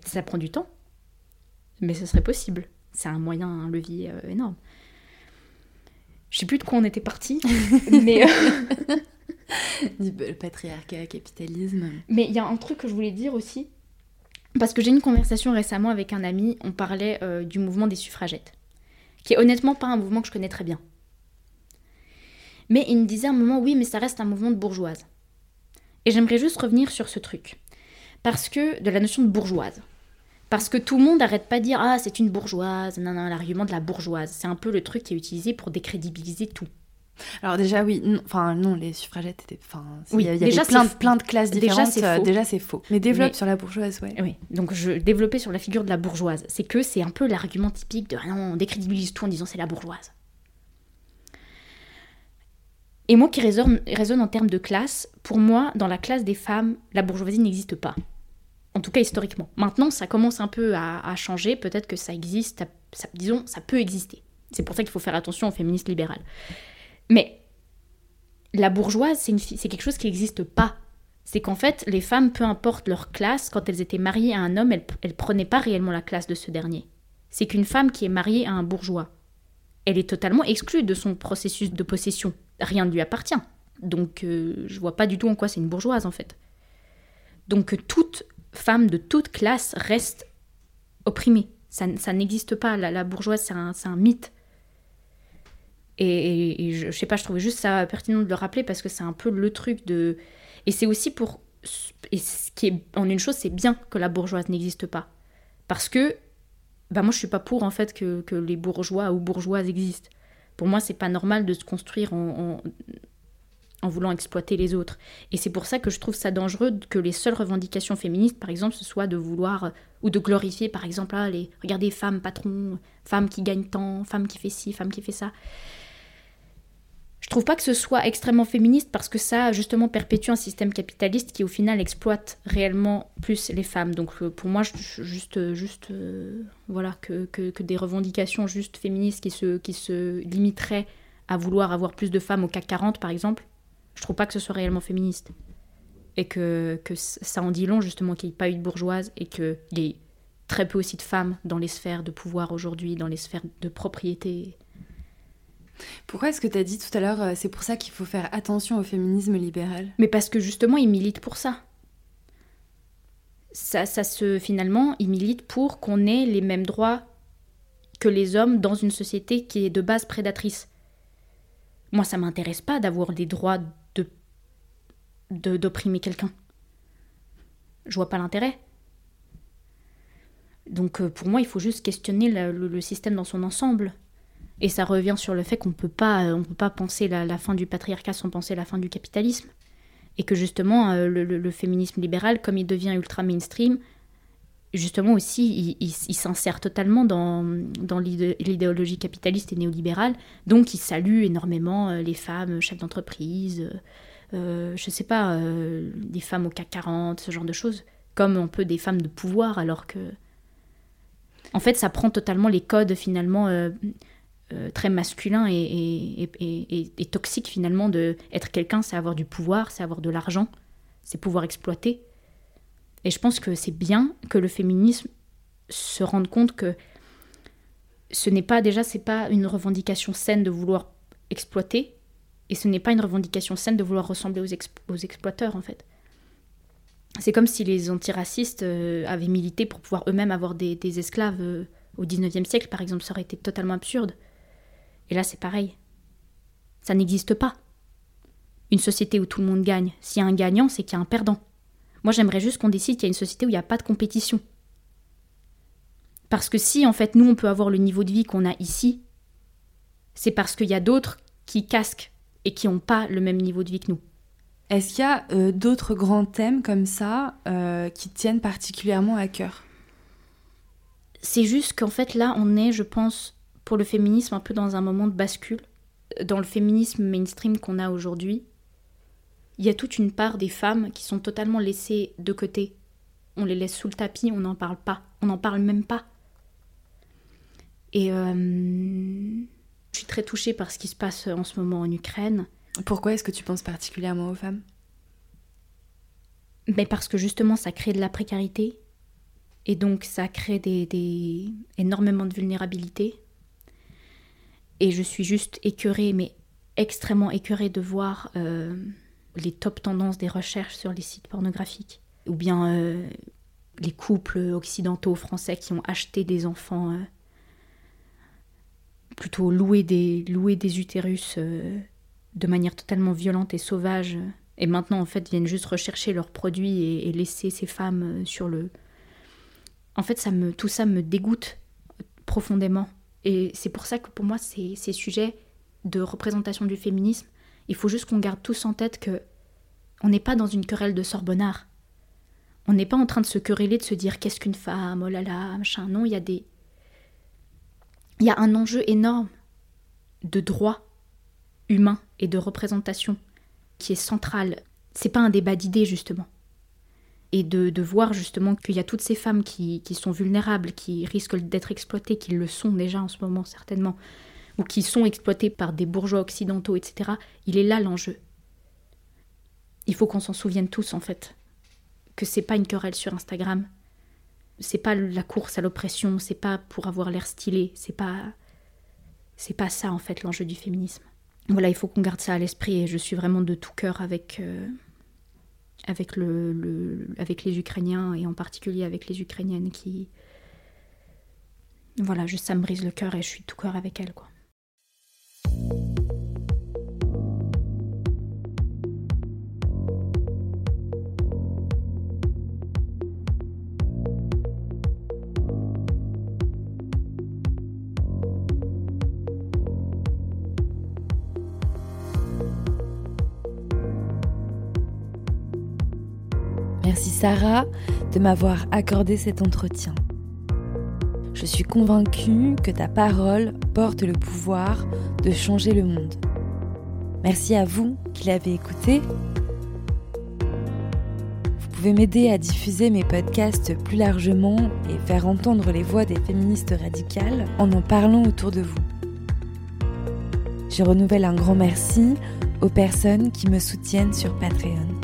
Speaker 2: ça prend du temps mais ce serait possible. C'est un moyen, un levier euh, énorme. Je sais plus de quoi on était parti, mais.
Speaker 1: Euh, le patriarcat, capitalisme.
Speaker 2: Mais il y a un truc que je voulais dire aussi, parce que j'ai une conversation récemment avec un ami, on parlait euh, du mouvement des suffragettes, qui est honnêtement pas un mouvement que je connais très bien. Mais il me disait à un moment, oui, mais ça reste un mouvement de bourgeoise. Et j'aimerais juste revenir sur ce truc. Parce que, de la notion de bourgeoise. Parce que tout le monde n'arrête pas de dire Ah, c'est une bourgeoise, non, non, l'argument de la bourgeoise. C'est un peu le truc qui est utilisé pour décrédibiliser tout.
Speaker 1: Alors déjà oui, enfin non, les suffragettes étaient, enfin oui, il y, a déjà plein, plein, de classes différentes. Déjà c'est faux. Mais développe sur la bourgeoise, ouais.
Speaker 2: Oui, donc je développais sur la figure de la bourgeoise. C'est que c'est un peu l'argument typique de ah non, on décrédibilise tout en disant c'est la bourgeoise. Et moi qui résonne en termes de classe, pour moi, dans la classe des femmes, la bourgeoisie n'existe pas. En tout cas historiquement. Maintenant, ça commence un peu à, changer. Peut-être que ça existe, disons, ça peut exister. C'est pour ça qu'il faut faire attention aux féministes libérales. Mais la bourgeoise, c'est quelque chose qui n'existe pas. C'est qu'en fait, les femmes, peu importe leur classe, quand elles étaient mariées à un homme, elles ne prenaient pas réellement la classe de ce dernier. C'est qu'une femme qui est mariée à un bourgeois, elle est totalement exclue de son processus de possession. Rien ne lui appartient. Donc, euh, je vois pas du tout en quoi c'est une bourgeoise, en fait. Donc, toute femmes de toute classe restent opprimées. Ça, n'existe pas. La, bourgeoise, c'est un, mythe. Et, je, sais pas, je trouvais juste ça pertinent de le rappeler parce que c'est un peu le truc de. Et c'est aussi pour. Et ce qui est en une chose, c'est bien que la bourgeoise n'existe pas. Parce que. Bah moi, je suis pas pour en fait que, que les bourgeois ou bourgeoises existent. Pour moi, c'est pas normal de se construire en, en voulant exploiter les autres. Et c'est pour ça que je trouve ça dangereux que les seules revendications féministes, par exemple, ce soit de vouloir euh, ou de glorifier, par exemple, ah, les regardez femmes patrons, femmes qui gagnent tant, femmes qui fait ci, femmes qui fait ça. Je trouve pas que ce soit extrêmement féministe parce que ça justement perpétue un système capitaliste qui au final exploite réellement plus les femmes. Donc euh, pour moi, juste, juste euh, voilà que, que, des revendications juste féministes qui se, qui se limiteraient à vouloir avoir plus de femmes au CAC 40 par exemple, je trouve pas que ce soit réellement féministe. Et que, que ça en dit long, justement, qu'il n'y ait pas eu de bourgeoise et qu'il y ait très peu aussi de femmes dans les sphères de pouvoir aujourd'hui, dans les sphères de propriété.
Speaker 1: Pourquoi est-ce que tu as dit tout à l'heure, euh, c'est pour ça qu'il faut faire attention au féminisme libéral?
Speaker 2: Mais parce que justement, ils militent pour ça. Ça, ça se, finalement, ils militent pour qu'on ait les mêmes droits que les hommes dans une société qui est de base prédatrice. Moi, ça m'intéresse pas d'avoir des droits d'opprimer quelqu'un. Je vois pas l'intérêt. Donc euh, pour moi, il faut juste questionner le, système dans son ensemble. Et ça revient sur le fait qu'on peut euh, on peut pas penser la, fin du patriarcat sans penser la fin du capitalisme. Et que justement, euh, le, féminisme libéral, comme il devient ultra mainstream, justement aussi, il, s'insère totalement dans, l'idéologie capitaliste et néolibérale. Donc il salue énormément les femmes chefs d'entreprise, euh, je sais pas, euh, des femmes au CAC 40, ce genre de choses, comme un peu des femmes de pouvoir, alors que. En fait, ça prend totalement les codes finalement euh, très masculins et, et, toxiques finalement de être quelqu'un, c'est avoir du pouvoir, c'est avoir de l'argent, c'est pouvoir exploiter. Et je pense que c'est bien que le féminisme se rende compte que ce n'est pas déjà, c'est pas une revendication saine de vouloir exploiter, et ce n'est pas une revendication saine de vouloir ressembler aux, exploiteurs, en fait. C'est comme si les antiracistes euh, avaient milité pour pouvoir eux-mêmes avoir des, esclaves euh, au 19e siècle, par exemple. Ça aurait été totalement absurde. Et là, c'est pareil. Ça n'existe pas. Une société où tout le monde gagne. S'il y a un gagnant, c'est qu'il y a un perdant. Moi, j'aimerais juste qu'on décide qu'il y a une société où il n'y a pas de compétition. Parce que si, en fait, nous, on peut avoir le niveau de vie qu'on a ici, c'est parce qu'il y a d'autres qui casquent et qui n'ont pas le même niveau de vie que nous.
Speaker 1: Est-ce qu'il y a euh, d'autres grands thèmes comme ça euh, qui tiennent particulièrement à cœur?
Speaker 2: C'est juste qu'en fait là, on est, je pense, pour le féminisme un peu dans un moment de bascule. Dans le féminisme mainstream qu'on a aujourd'hui, il y a toute une part des femmes qui sont totalement laissées de côté. On les laisse sous le tapis, on n'en parle pas, on n'en parle même pas. Et euh, je suis très touchée par ce qui se passe en ce moment en Ukraine.
Speaker 1: Pourquoi est-ce que tu penses particulièrement aux femmes?
Speaker 2: Mais parce que justement, ça crée de la précarité. Et donc, ça crée des, énormément de vulnérabilité. Et je suis juste écœurée, mais extrêmement écœurée de voir euh, les top tendances des recherches sur les sites pornographiques. Ou bien euh, les couples occidentaux français qui ont acheté des enfants. Euh, plutôt louer des, des utérus de manière totalement violente et sauvage, et maintenant en fait viennent juste rechercher leurs produits et, laisser ces femmes sur le... En fait, ça me, tout ça me dégoûte profondément. Et c'est pour ça que pour moi, ces, sujets de représentation du féminisme, il faut juste qu'on garde tous en tête que on n'est pas dans une querelle de Sorbonnard. On n'est pas en train de se quereller, de se dire qu'est-ce qu'une femme, oh là là, machin. Non, il y a des, il y a un enjeu énorme de droit humain et de représentation qui est central. C'est pas un débat d'idées, justement. Et de, voir justement qu'il y a toutes ces femmes qui, sont vulnérables, qui risquent d'être exploitées, qui le sont déjà en ce moment certainement, ou qui sont exploitées par des bourgeois occidentaux, etc. Il est là l'enjeu. Il faut qu'on s'en souvienne tous en fait. Que c'est pas une querelle sur Instagram, c'est pas la course à l'oppression, c'est pas pour avoir l'air stylé, c'est pas c'est pas ça en fait l'enjeu du féminisme. Voilà, il faut qu'on garde ça à l'esprit et je suis vraiment de tout cœur avec euh, avec le, avec les Ukrainiens et en particulier avec les Ukrainiennes qui voilà, juste ça me brise le cœur et je suis tout cœur avec elles.
Speaker 1: Merci Sarah de m'avoir accordé cet entretien. Je suis convaincue que ta parole porte le pouvoir de changer le monde. Merci à vous qui l'avez écouté. Vous pouvez m'aider à diffuser mes podcasts plus largement et faire entendre les voix des féministes radicales en en parlant autour de vous. Je renouvelle un grand merci aux personnes qui me soutiennent sur Patreon.